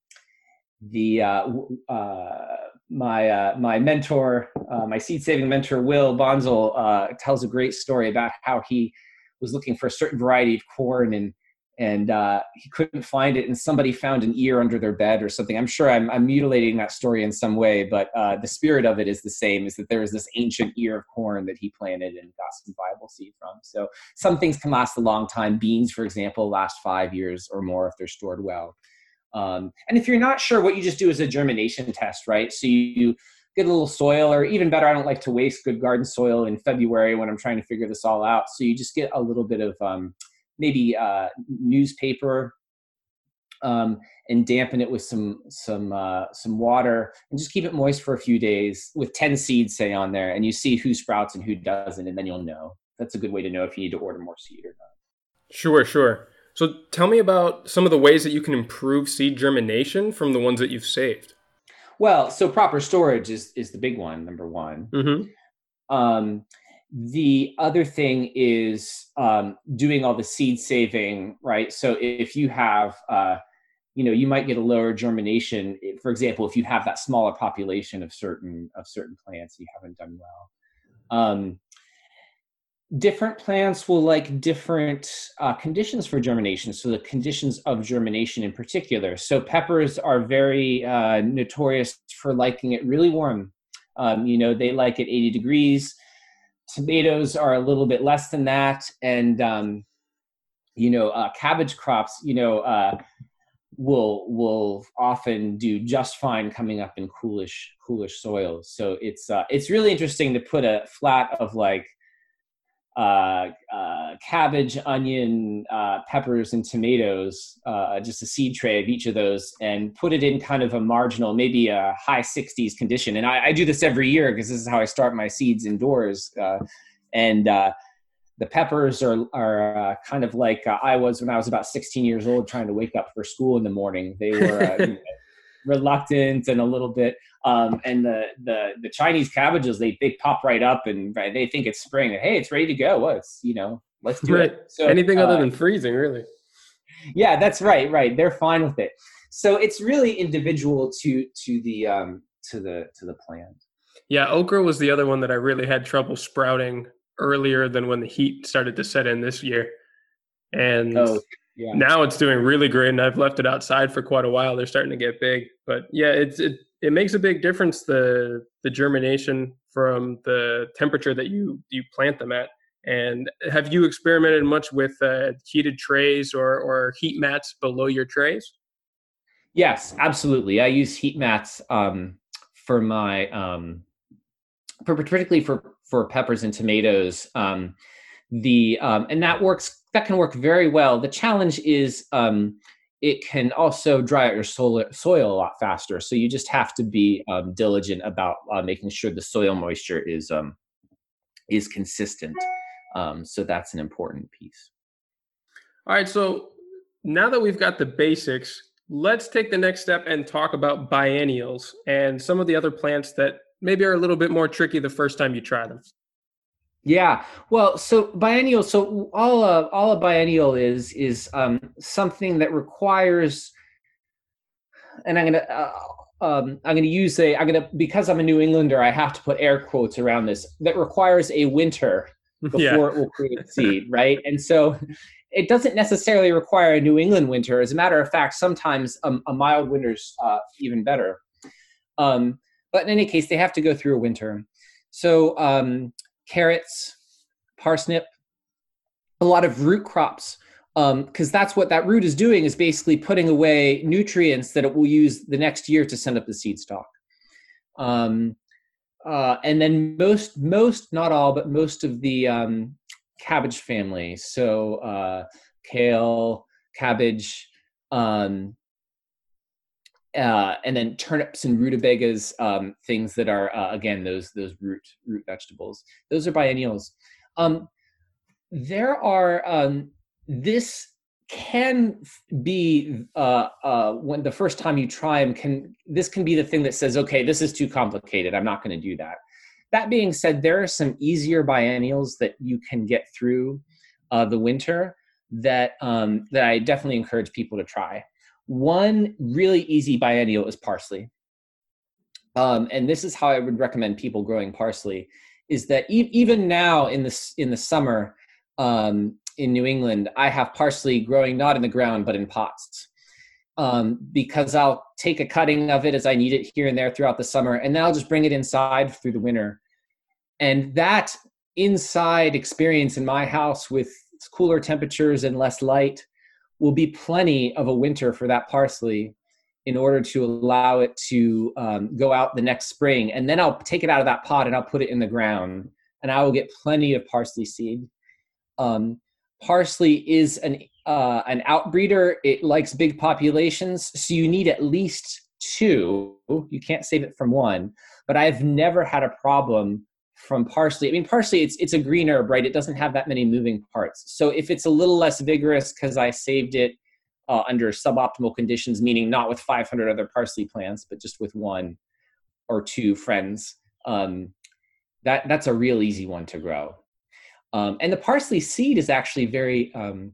the uh, uh, my uh, my mentor, uh, my seed saving mentor, Will Bonsall, uh, tells a great story about how he was looking for a certain variety of corn and and uh, he couldn't find it, and somebody found an ear under their bed or something. I'm sure I'm, I'm mutilating that story in some way, but uh, the spirit of it is the same: is that there is this ancient ear of corn that he planted and got some viable seed from. So some things can last a long time. Beans, for example, last five years or more if they're stored well. Um, and if you're not sure, what you just do is a germination test, right? So you get a little soil, or even better, I don't like to waste good garden soil in February when I'm trying to figure this all out. So you just get a little bit of um, maybe uh, newspaper um, and dampen it with some some uh, some water and just keep it moist for a few days with 10 seeds say on there and you see who sprouts and who doesn't and then you'll know. That's a good way to know if you need to order more seed or not. Sure sure. So tell me about some of the ways that you can improve seed germination from the ones that you've saved. Well so proper storage is is the big one number one. Mm-hmm. um, the other thing is um, doing all the seed saving, right? So if you have, uh, you know, you might get a lower germination. For example, if you have that smaller population of certain of certain plants, you haven't done well. Um, different plants will like different uh, conditions for germination. So the conditions of germination in particular. So peppers are very uh, notorious for liking it really warm. Um, you know, they like it 80 degrees tomatoes are a little bit less than that. And um, you know uh, cabbage crops you know uh, will will often do just fine coming up in coolish coolish soils so it's uh, it's really interesting to put a flat of like uh, uh, cabbage, onion, uh, peppers, and tomatoes, uh, just a seed tray of each of those, and put it in kind of a marginal, maybe a high 60s condition. And I, I do this every year because this is how I start my seeds indoors. Uh, and uh, the peppers are, are kind of like I was when I was about 16 years old, trying to wake up for school in the morning. They were reluctant and a little bit um, and the, the the Chinese cabbages they they pop right up and right, they think it's spring. Hey, it's ready to go. Well, it's you know, let's do right. it. So, Anything uh, other than freezing, really. Yeah, that's right. Right, they're fine with it. So it's really individual to to the um, to the to the plant. Yeah, okra was the other one that I really had trouble sprouting earlier than when the heat started to set in this year. And oh, yeah. now it's doing really great and I've left it outside for quite a while. They're starting to get big. But yeah, it's it it makes a big difference the the germination from the temperature that you you plant them at. And have you experimented much with uh, heated trays or or heat mats below your trays? Yes, absolutely. I use heat mats um, for my um, for particularly for for peppers and tomatoes. Um, the um, and that works that can work very well. The challenge is um, it can also dry out your soil, soil a lot faster. So you just have to be um, diligent about uh, making sure the soil moisture is um, is consistent. Um, so that's an important piece. All right. So now that we've got the basics, let's take the next step and talk about biennials and some of the other plants that maybe are a little bit more tricky the first time you try them. Yeah, well, so biennial. So all a all a biennial is is um, something that requires, and I'm gonna uh, um, I'm gonna use a I'm gonna because I'm a New Englander, I have to put air quotes around this. That requires a winter before yeah. it will create seed, right? And so it doesn't necessarily require a New England winter. As a matter of fact, sometimes um, a mild winter's uh, even better. Um, but in any case, they have to go through a winter. So um, carrots, parsnip, a lot of root crops because um, that's what that root is doing is basically putting away nutrients that it will use the next year to send up the seed stalk. Um, uh, and then most, most, not all, but most of the um, cabbage family. So uh, kale, cabbage, um, uh, and then turnips and rutabagas, um, things that are uh, again those those root root vegetables. Those are biennials. Um, there are um, this can be uh, uh, when the first time you try them can this can be the thing that says okay this is too complicated i'm not going to do that that being said there are some easier biennials that you can get through uh, the winter that um, that i definitely encourage people to try one really easy biennial is parsley um, and this is how i would recommend people growing parsley is that e- even now in the in the summer um, in New England, I have parsley growing not in the ground but in pots. Um, because I'll take a cutting of it as I need it here and there throughout the summer, and then I'll just bring it inside through the winter. And that inside experience in my house with cooler temperatures and less light will be plenty of a winter for that parsley in order to allow it to um, go out the next spring. And then I'll take it out of that pot and I'll put it in the ground, and I will get plenty of parsley seed. Um, parsley is an uh, an outbreeder. It likes big populations, so you need at least two. You can't save it from one. But I've never had a problem from parsley. I mean, parsley it's it's a green herb, right? It doesn't have that many moving parts. So if it's a little less vigorous because I saved it uh, under suboptimal conditions, meaning not with 500 other parsley plants, but just with one or two friends, um, that that's a real easy one to grow. Um, and the parsley seed is actually very, um,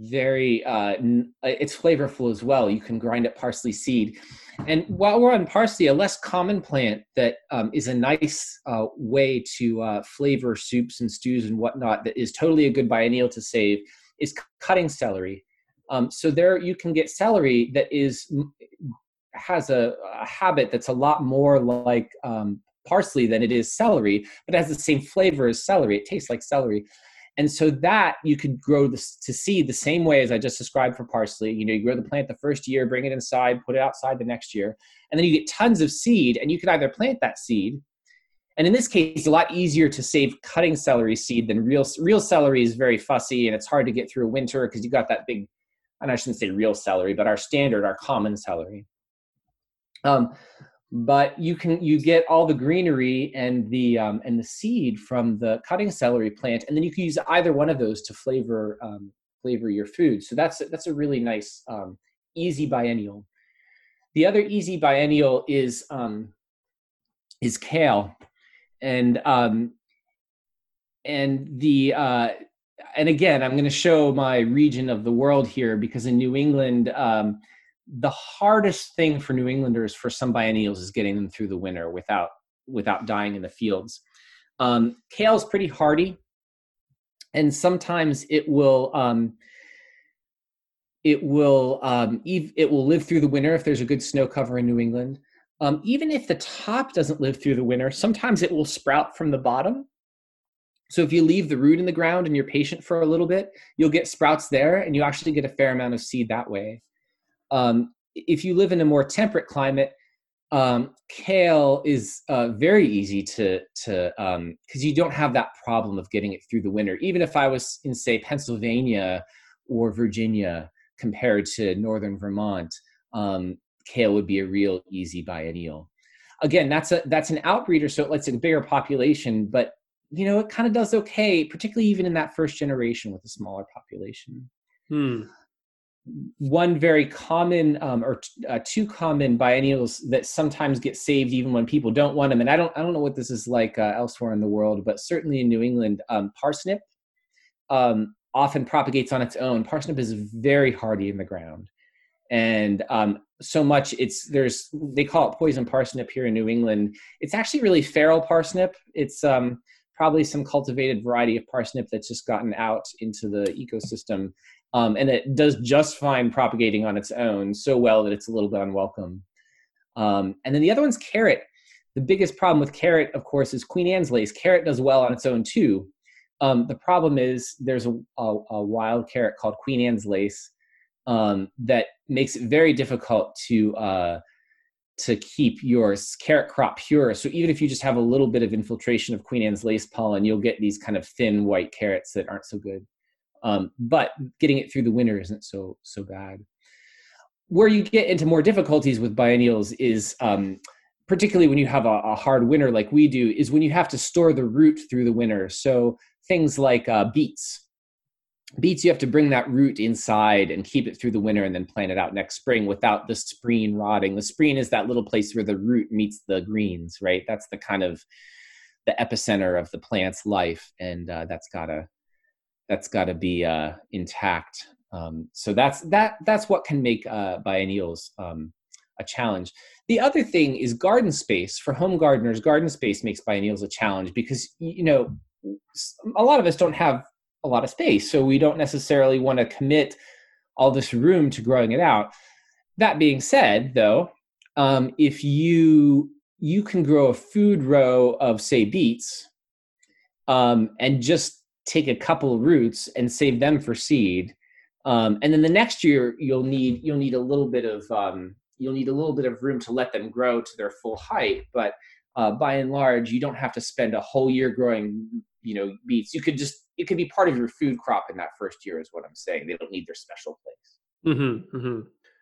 very, uh, uh, it's flavorful as well. You can grind up parsley seed. And while we're on parsley, a less common plant that um, is a nice uh, way to uh, flavor soups and stews and whatnot that is totally a good biennial to save is cutting celery. Um, so there you can get celery that is has a, a habit that's a lot more like um, parsley than it is celery, but it has the same flavor as celery. It tastes like celery. And so that you could grow this to seed the same way as I just described for parsley. You know, you grow the plant the first year, bring it inside, put it outside the next year, and then you get tons of seed, and you could either plant that seed. And in this case, it's a lot easier to save cutting celery seed than real real celery is very fussy and it's hard to get through a winter because you got that big, and I shouldn't say real celery, but our standard, our common celery. Um, but you can you get all the greenery and the um, and the seed from the cutting celery plant and then you can use either one of those to flavor um, flavor your food. So that's that's a really nice um, easy biennial. The other easy biennial is um, is kale. And um, and the uh, and again i'm going to show my region of the world here because in new england um, the hardest thing for New Englanders for some biennials is getting them through the winter without without dying in the fields. Um, kale is pretty hardy, and sometimes it will um, it will um, ev- it will live through the winter if there's a good snow cover in New England. Um, even if the top doesn't live through the winter, sometimes it will sprout from the bottom. So if you leave the root in the ground and you're patient for a little bit, you'll get sprouts there, and you actually get a fair amount of seed that way. Um, if you live in a more temperate climate, um, kale is uh, very easy to to because um, you don't have that problem of getting it through the winter. Even if I was in say Pennsylvania or Virginia compared to northern Vermont, um, kale would be a real easy biennial. Again, that's a that's an outbreeder, so it lets a bigger population, but you know it kind of does okay, particularly even in that first generation with a smaller population. Hmm one very common um, or t- uh, two common biennials that sometimes get saved even when people don't want them and i don't i don't know what this is like uh, elsewhere in the world but certainly in new england um, parsnip um, often propagates on its own. Parsnip is very hardy in the ground and um, so much it's there's they call it poison parsnip here in new england. It's actually really feral parsnip. It's um, probably some cultivated variety of parsnip that's just gotten out into the ecosystem um, and it does just fine propagating on its own so well that it's a little bit unwelcome. Um, and then the other one's carrot. The biggest problem with carrot, of course, is Queen Anne's lace. Carrot does well on its own too. Um, the problem is there's a, a, a, wild carrot called Queen Anne's lace um, that makes it very difficult to uh, to keep your carrot crop pure. So even if you just have a little bit of infiltration of Queen Anne's lace pollen, you'll get these kind of thin white carrots that aren't so good. Um, but getting it through the winter isn't so so bad. Where you get into more difficulties with biennials is um, particularly when you have a, a, hard winter like we do, is when you have to store the root through the winter. So things like uh, beets. Beets, you have to bring that root inside and keep it through the winter and then plant it out next spring without the spreen rotting. The spreen is that little place where the root meets the greens, right? That's the kind of the epicenter of the plant's life, and uh, that's gotta that's gotta be uh, intact. Um, so that's that that's what can make uh, biennials um, a challenge. The other thing is garden space for home gardeners. Garden space makes biennials a challenge because you know a lot of us don't have a lot of space, so we don't necessarily want to commit all this room to growing it out. That being said, though, um, if you you can grow a food row of say beets um, and just take a couple roots and save them for seed. Um, and then the next year you'll need you'll need a little bit of um, you'll need a little bit of room to let them grow to their full height. But uh, by and large you don't have to spend a whole year growing you know beets. You could just it could be part of your food crop in that first year is what i'm saying. They don't need their special place. Mm-hmm, mm-hmm.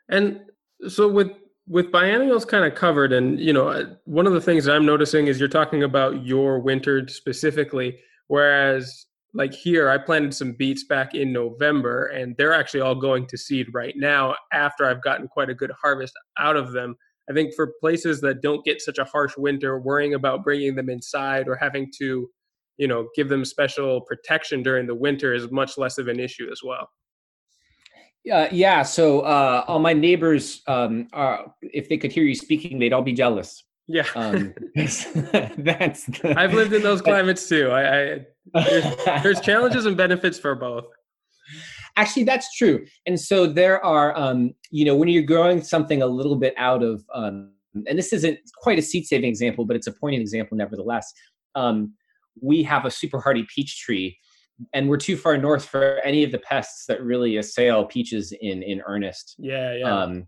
and so with with biennials kind of covered and you know uh, one of the things i'm noticing is you're talking about your winter specifically whereas like here i planted some beets back in november and they're actually all going to seed right now after i've gotten quite a good harvest out of them i think for places that don't get such a harsh winter worrying about bringing them inside or having to you know give them special protection during the winter is much less of an issue as well uh, yeah. So uh, all my neighbors, um, are, if they could hear you speaking, they'd all be jealous. Yeah. Um, that's. The, I've lived in those climates too. I, I there's, there's, challenges and benefits for both. Actually, that's true. And so there are, um, you know, when you're growing something a little bit out of, um, and this isn't quite a seed saving example, but it's a poignant example nevertheless. Um, we have a super hardy peach tree and we're too far north for any of the pests that really assail peaches in in earnest. Yeah, yeah. Um,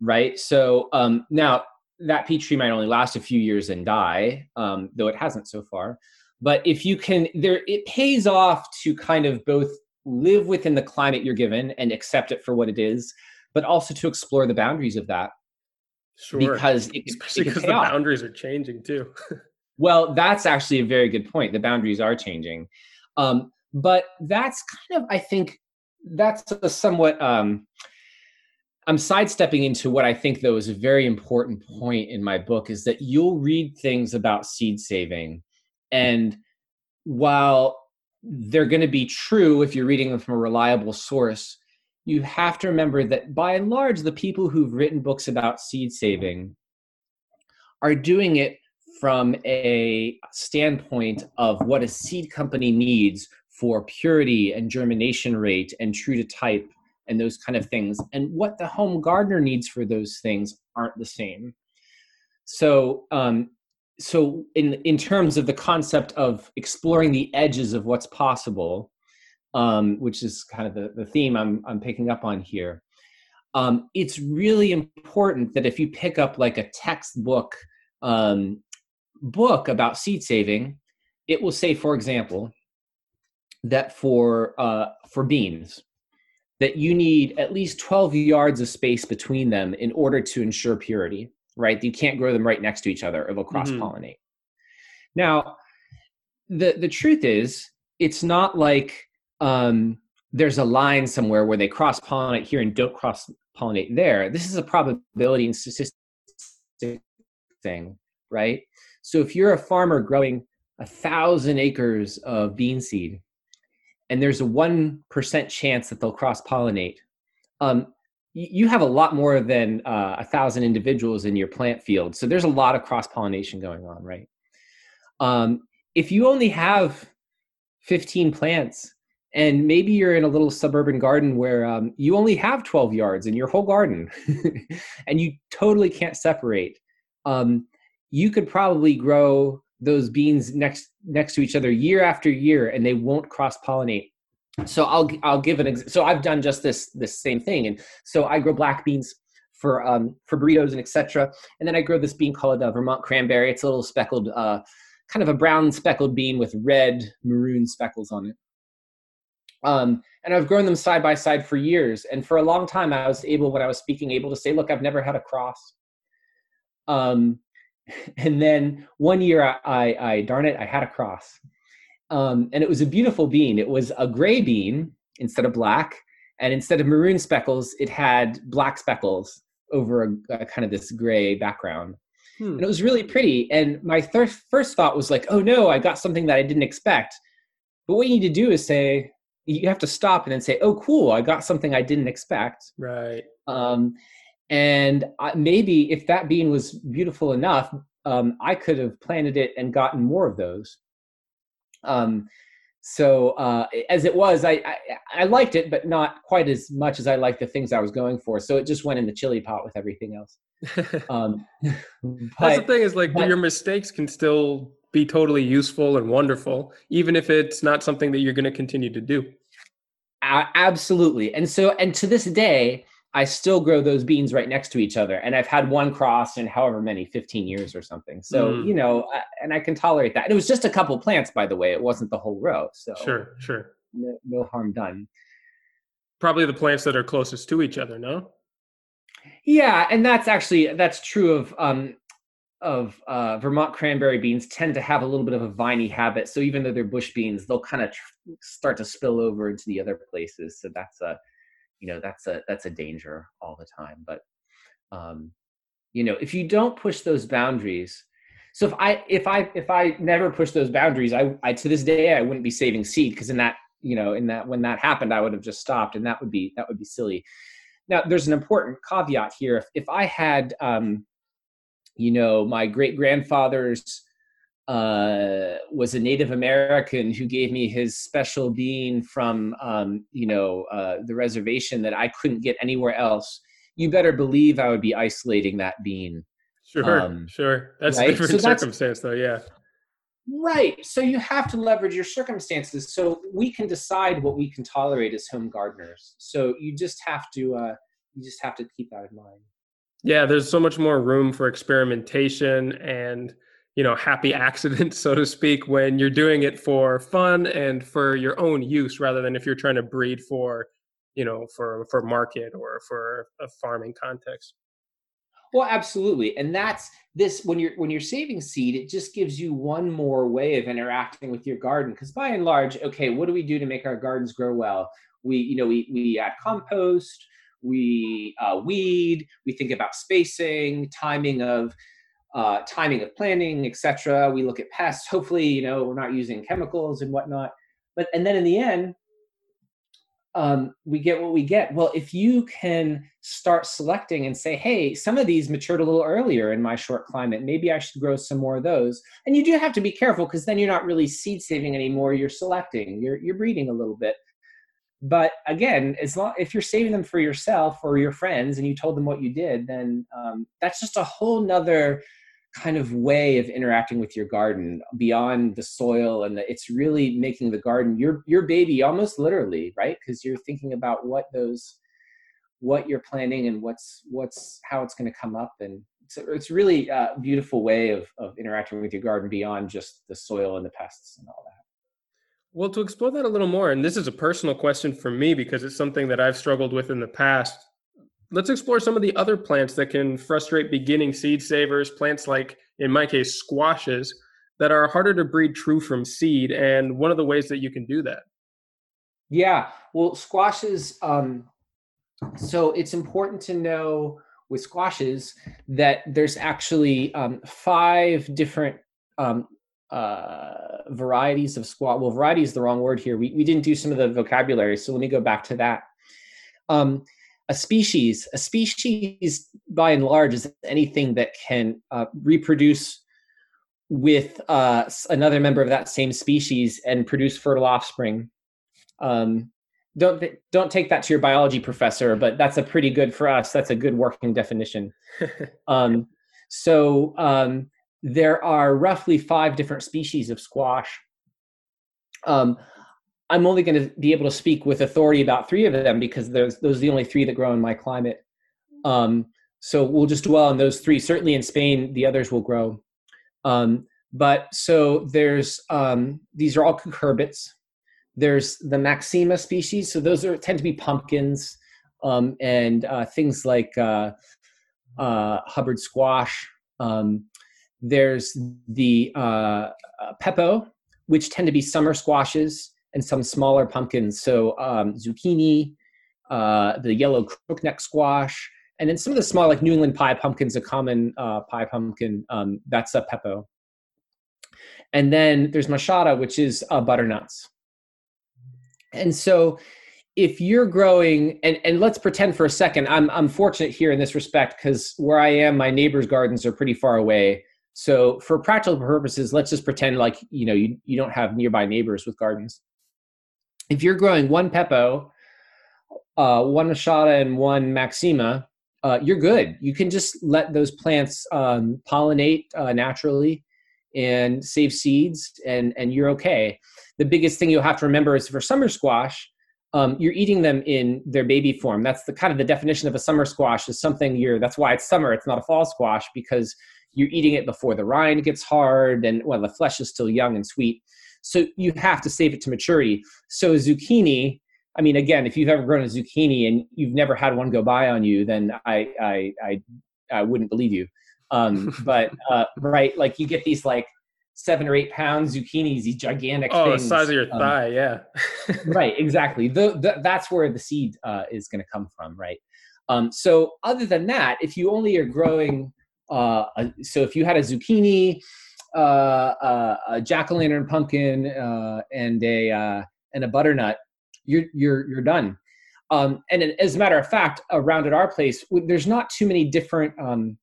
right. So um, now that peach tree might only last a few years and die, um, though it hasn't so far. But if you can, there it pays off to kind of both live within the climate you're given and accept it for what it is, but also to explore the boundaries of that. Sure. Because it, especially because the off. boundaries are changing too. well, that's actually a very good point. The boundaries are changing. Um, but that's kind of i think that's a somewhat um i'm sidestepping into what i think though is a very important point in my book is that you'll read things about seed saving and while they're going to be true if you're reading them from a reliable source you have to remember that by and large the people who've written books about seed saving are doing it from a standpoint of what a seed company needs for purity and germination rate and true to type and those kind of things. And what the home gardener needs for those things aren't the same. So, um, so in in terms of the concept of exploring the edges of what's possible, um, which is kind of the, the theme I'm I'm picking up on here, um, it's really important that if you pick up like a textbook um, book about seed saving, it will say, for example, that for uh, for beans that you need at least 12 yards of space between them in order to ensure purity right? You can't grow them right next to each other or they'll cross pollinate. Mm-hmm. now the the truth is it's not like um, there's a line somewhere where they cross pollinate here and don't cross pollinate there. This is a probability and statistic thing right? So if you're a farmer growing a thousand acres of bean seed and there's a 1% chance that they'll cross pollinate, um, you have a lot more than uh, a thousand individuals in your plant field. So there's a lot of cross pollination going on, right? Um, if you only have 15 plants, and maybe you're in a little suburban garden where um, you only have 12 yards in your whole garden and you totally can't separate, um, you could probably grow those beans next next to each other year after year and they won't cross pollinate so i'll i'll give an example so i've done just this this same thing. And so i grow black beans for um for burritos and etc and then i grow this bean called uh, vermont cranberry. It's a little speckled uh kind of a brown speckled bean with red maroon speckles on it. Um and i've grown them side by side for years. And for a long time i was able when i was speaking able to say look i've never had a cross. Um and then one year I, I, I darn it, I had a cross. um, and it was a beautiful bean. It was a gray bean instead of black, and instead of maroon speckles, it had black speckles over a, a kind of this gray background. Hmm. And it was really pretty. And my thir- first thought was like, oh no, I got something that I didn't expect. But what you need to do is say, you have to stop and then say, oh, cool, I got something I didn't expect. Right. Um, and I, maybe if that bean was beautiful enough, um, I could have planted it and gotten more of those. Um, so uh, as it was, I, I, I liked it, but not quite as much as I liked the things I was going for. So it just went in the chili pot with everything else. um, but, That's the thing is like but, your mistakes can still be totally useful and wonderful, even if it's not something that you're going to continue to do. absolutely. And so, and to this day, I still grow those beans right next to each other. And I've had one cross in however many, 15 years or something. So, mm. you know, and I can tolerate that. And it was just a couple plants, by the way. It wasn't the whole row. So, sure, sure. No, no harm done. Probably the plants that are closest to each other, no? Yeah. And that's actually, that's true of, um, of uh, Vermont cranberry beans tend to have a little bit of a viney habit. So even though they're bush beans, they'll kind of tr- start to spill over into the other places. So that's a, you know that's a that's a danger all the time but um you know if you don't push those boundaries so if i if i if i never push those boundaries i, I to this day i wouldn't be saving seed because in that you know in that when that happened i would have just stopped and that would be that would be silly. Now there's an important caveat here. If, if i had um you know my great grandfather's uh, was a Native American who gave me his special bean from, um, you know, uh, the reservation that I couldn't get anywhere else. You better believe I would be isolating that bean. Sure, um, sure. That's right? a different so circumstance, though. Yeah. Right. So you have to leverage your circumstances so we can decide what we can tolerate as home gardeners. So you just have to, uh, you just have to keep that in mind. Yeah, there's so much more room for experimentation and you know happy accident so to speak when you're doing it for fun and for your own use rather than if you're trying to breed for you know for for market or for a farming context. Well absolutely and that's this when you're when you're saving seed it just gives you one more way of interacting with your garden because by and large okay what do we do to make our gardens grow well? We you know we we add compost we uh, weed we think about spacing timing of uh, timing of planting, etc. We look at pests. Hopefully, you know, we're not using chemicals and whatnot. But and then in the end, um, we get what we get. Well, if you can start selecting and say, hey, some of these matured a little earlier in my short climate, maybe I should grow some more of those. And you do have to be careful because then you're not really seed saving anymore. You're selecting. You're you're breeding a little bit. But again, as long if you're saving them for yourself or your friends and you told them what you did, then um, that's just a whole nother kind of way of interacting with your garden beyond the soil and the, it's really making the garden your your baby almost literally right? Because you're thinking about what those what you're planting and what's what's how it's going to come up and so it's really a beautiful way of of interacting with your garden beyond just the soil and the pests and all that. Well, to explore that a little more, and this is a personal question for me because it's something that I've struggled with in the past let's explore some of the other plants that can frustrate beginning seed savers, plants like, in my case, squashes, that are harder to breed true from seed, and one of the ways that you can do that. Yeah, well, squashes, um, so it's important to know with squashes that there's actually um, five different um, uh, varieties of squash. Well, variety is the wrong word here. We, we didn't do some of the vocabulary, so let me go back to that. Um, a species a species by and large is anything that can uh, reproduce with uh, another member of that same species and produce fertile offspring. Um, don't don't take that to your biology professor but that's a pretty good for us that's a good working definition. Um, so um, there are roughly five different species of squash. Um, I'm only going to be able to speak with authority about three of them because those those are the only three that grow in my climate. Um, so we'll just dwell on those three. Certainly in Spain, the others will grow. Um, but so there's um, these are all cucurbits. There's the Maxima species. So those are tend to be pumpkins um, and uh, things like uh, uh, Hubbard squash. Um, there's the uh, uh, pepo, which tend to be summer squashes and some smaller pumpkins. So um, zucchini, uh, the yellow crookneck squash, and then some of the small, like New England pie pumpkins, a common uh, pie pumpkin, um, that's a pepo. And then there's moschata, which is uh, butternuts. And so if you're growing and, and let's pretend for a second i'm i'm fortunate here in this respect because where i am my neighbors gardens are pretty far away so for practical purposes let's just pretend like you know you, you don't have nearby neighbors with gardens if you're growing one pepo uh, one moschata and one maxima uh, you're good you can just let those plants um, pollinate uh, naturally and save seeds and and you're okay the biggest thing you'll have to remember is for summer squash um, you're eating them in their baby form. That's the kind of the definition of a summer squash is something you're. That's why it's summer. It's not a fall squash because you're eating it before the rind gets hard and well the flesh is still young and sweet. So you have to save it to maturity. So zucchini. I mean, again, if you've ever grown a zucchini and you've never had one go by on you, then I I I, I wouldn't believe you. Um, but uh, right, like you get these like seven or eight pound zucchinis, these gigantic oh, things. the size of your um, thigh, yeah. right, exactly. The, the, that's where the seed uh, is going to come from, right? Um, so other than that, if you only are growing, uh, a, so if you had a zucchini, uh, a jack o' lantern pumpkin, uh, and a uh, and a butternut, you're you're you're done. Um, and as a matter of fact, around at our place, there's not too many different um,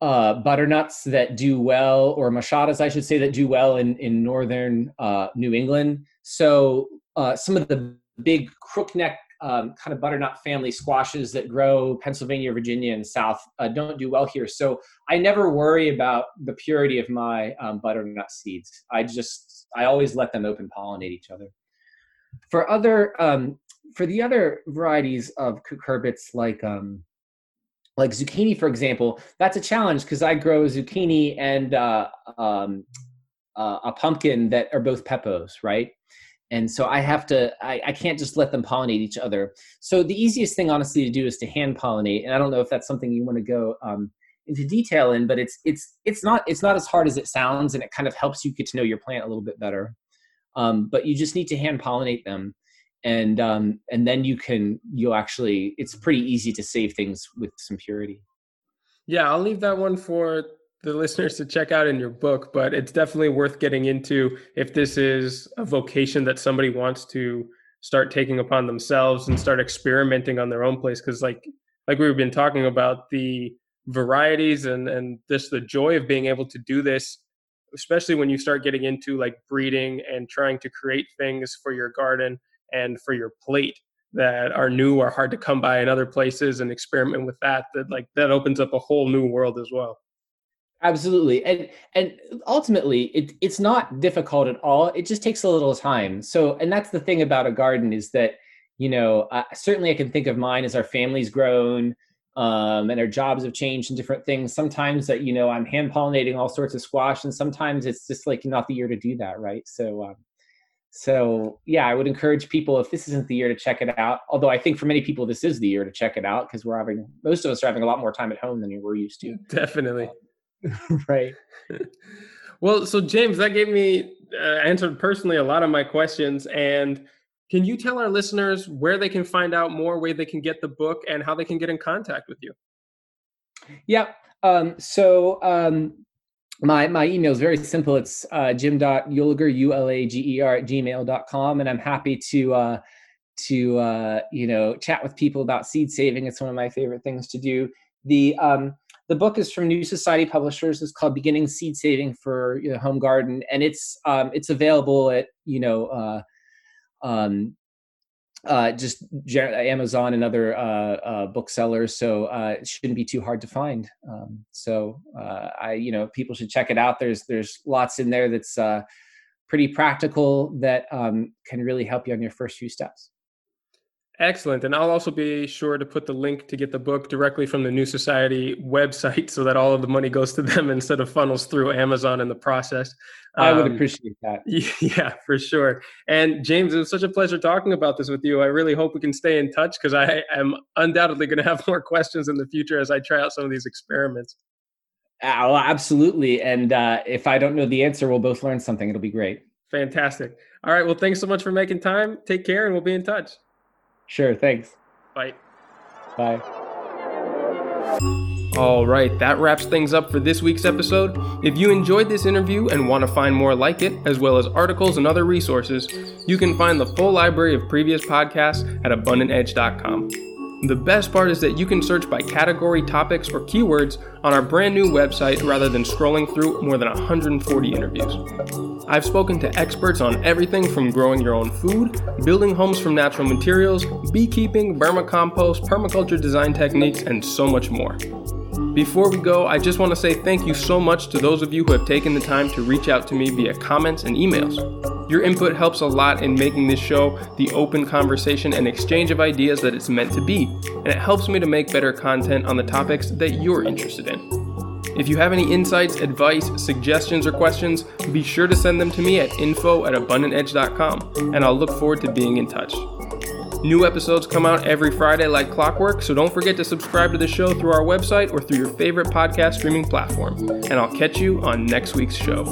uh, butternuts that do well, or moschatas, I should say, that do well in in northern uh, New England. So uh, some of the big crookneck um, kind of butternut family squashes that grow Pennsylvania, Virginia, and South uh, don't do well here. So I never worry about the purity of my um, butternut seeds. I just I always let them open pollinate each other. For other um, for the other varieties of cucurbits like um, like zucchini for example that's a challenge because i grow zucchini and uh, um, uh, a pumpkin that are both pepos right and so i have to I, I can't just let them pollinate each other. So the easiest thing honestly to do is to hand pollinate. And i don't know if that's something you want to go um, into detail in but it's it's it's not it's not as hard as it sounds and it kind of helps you get to know your plant a little bit better. Um, but you just need to hand pollinate them. And um, and then you can you'll actually it's pretty easy to save things with some purity. Yeah i'll leave that one for the listeners to check out in your book but it's definitely worth getting into if this is a vocation that somebody wants to start taking upon themselves and start experimenting on their own place. Because like like we've been talking about the varieties and and just the joy of being able to do this especially when you start getting into like breeding and trying to create things for your garden and for your plate that are new or hard to come by in other places and experiment with that that like that opens up a whole new world as well absolutely and and ultimately it, it's not difficult at all it just takes a little time so and that's the thing about a garden is that you know uh, certainly i can think of mine as our family's grown um, and our jobs have changed and different things sometimes that you know i'm hand pollinating all sorts of squash and sometimes it's just like not the year to do that right so um, so yeah, I would encourage people if this isn't the year to check it out. Although I think for many people this is the year to check it out because we're having most of us are having a lot more time at home than we're used to. Definitely. right. well, so James, that gave me uh, answered personally a lot of my questions. And can you tell our listeners where they can find out more, where they can get the book, and how they can get in contact with you? Yeah. Um, so um, my my email is very simple. It's uh, jim.ulager, U-L-A-G-E-R at gmail.com. And I'm happy to uh, to uh, you know chat with people about seed saving. It's one of my favorite things to do. The um, the book is from New Society Publishers. It's called Beginning Seed Saving for you know, Home Garden, and it's um, it's available at you know uh, um, uh, just Amazon and other uh, uh, booksellers, so uh, it shouldn't be too hard to find. Um, so uh, I, you know, people should check it out. There's there's lots in there that's pretty practical that um, can really help you on your first few steps. Excellent. And I'll also be sure to put the link to get the book directly from the New Society website so that all of the money goes to them instead of funnels through Amazon in the process. I would um, appreciate that. Yeah, for sure. And James, it was such a pleasure talking about this with you. I really hope we can stay in touch because I am undoubtedly going to have more questions in the future as I try out some of these experiments. Oh, absolutely. And uh, if I don't know the answer, we'll both learn something. It'll be great. Fantastic. All right. Well, thanks so much for making time. Take care, and we'll be in touch. Sure. Thanks. Bye. Bye. All right, that wraps things up for this week's episode. If you enjoyed this interview and want to find more like it, as well as articles and other resources, you can find the full library of previous podcasts at abundantedge.com. The best part is that you can search by category, topics, or keywords on our brand new website rather than scrolling through more than 140 interviews. I've spoken to experts on everything from growing your own food, building homes from natural materials, beekeeping, vermicompost, permaculture design techniques, and so much more. Before we go, I just want to say thank you so much to those of you who have taken the time to reach out to me via comments and emails. Your input helps a lot in making this show the open conversation and exchange of ideas that it's meant to be, and it helps me to make better content on the topics that you're interested in. If you have any insights, advice, suggestions, or questions, be sure to send them to me at info at abundantedge.com, and I'll look forward to being in touch. New episodes come out every Friday like clockwork, so don't forget to subscribe to the show through our website or through your favorite podcast streaming platform. And I'll catch you on next week's show.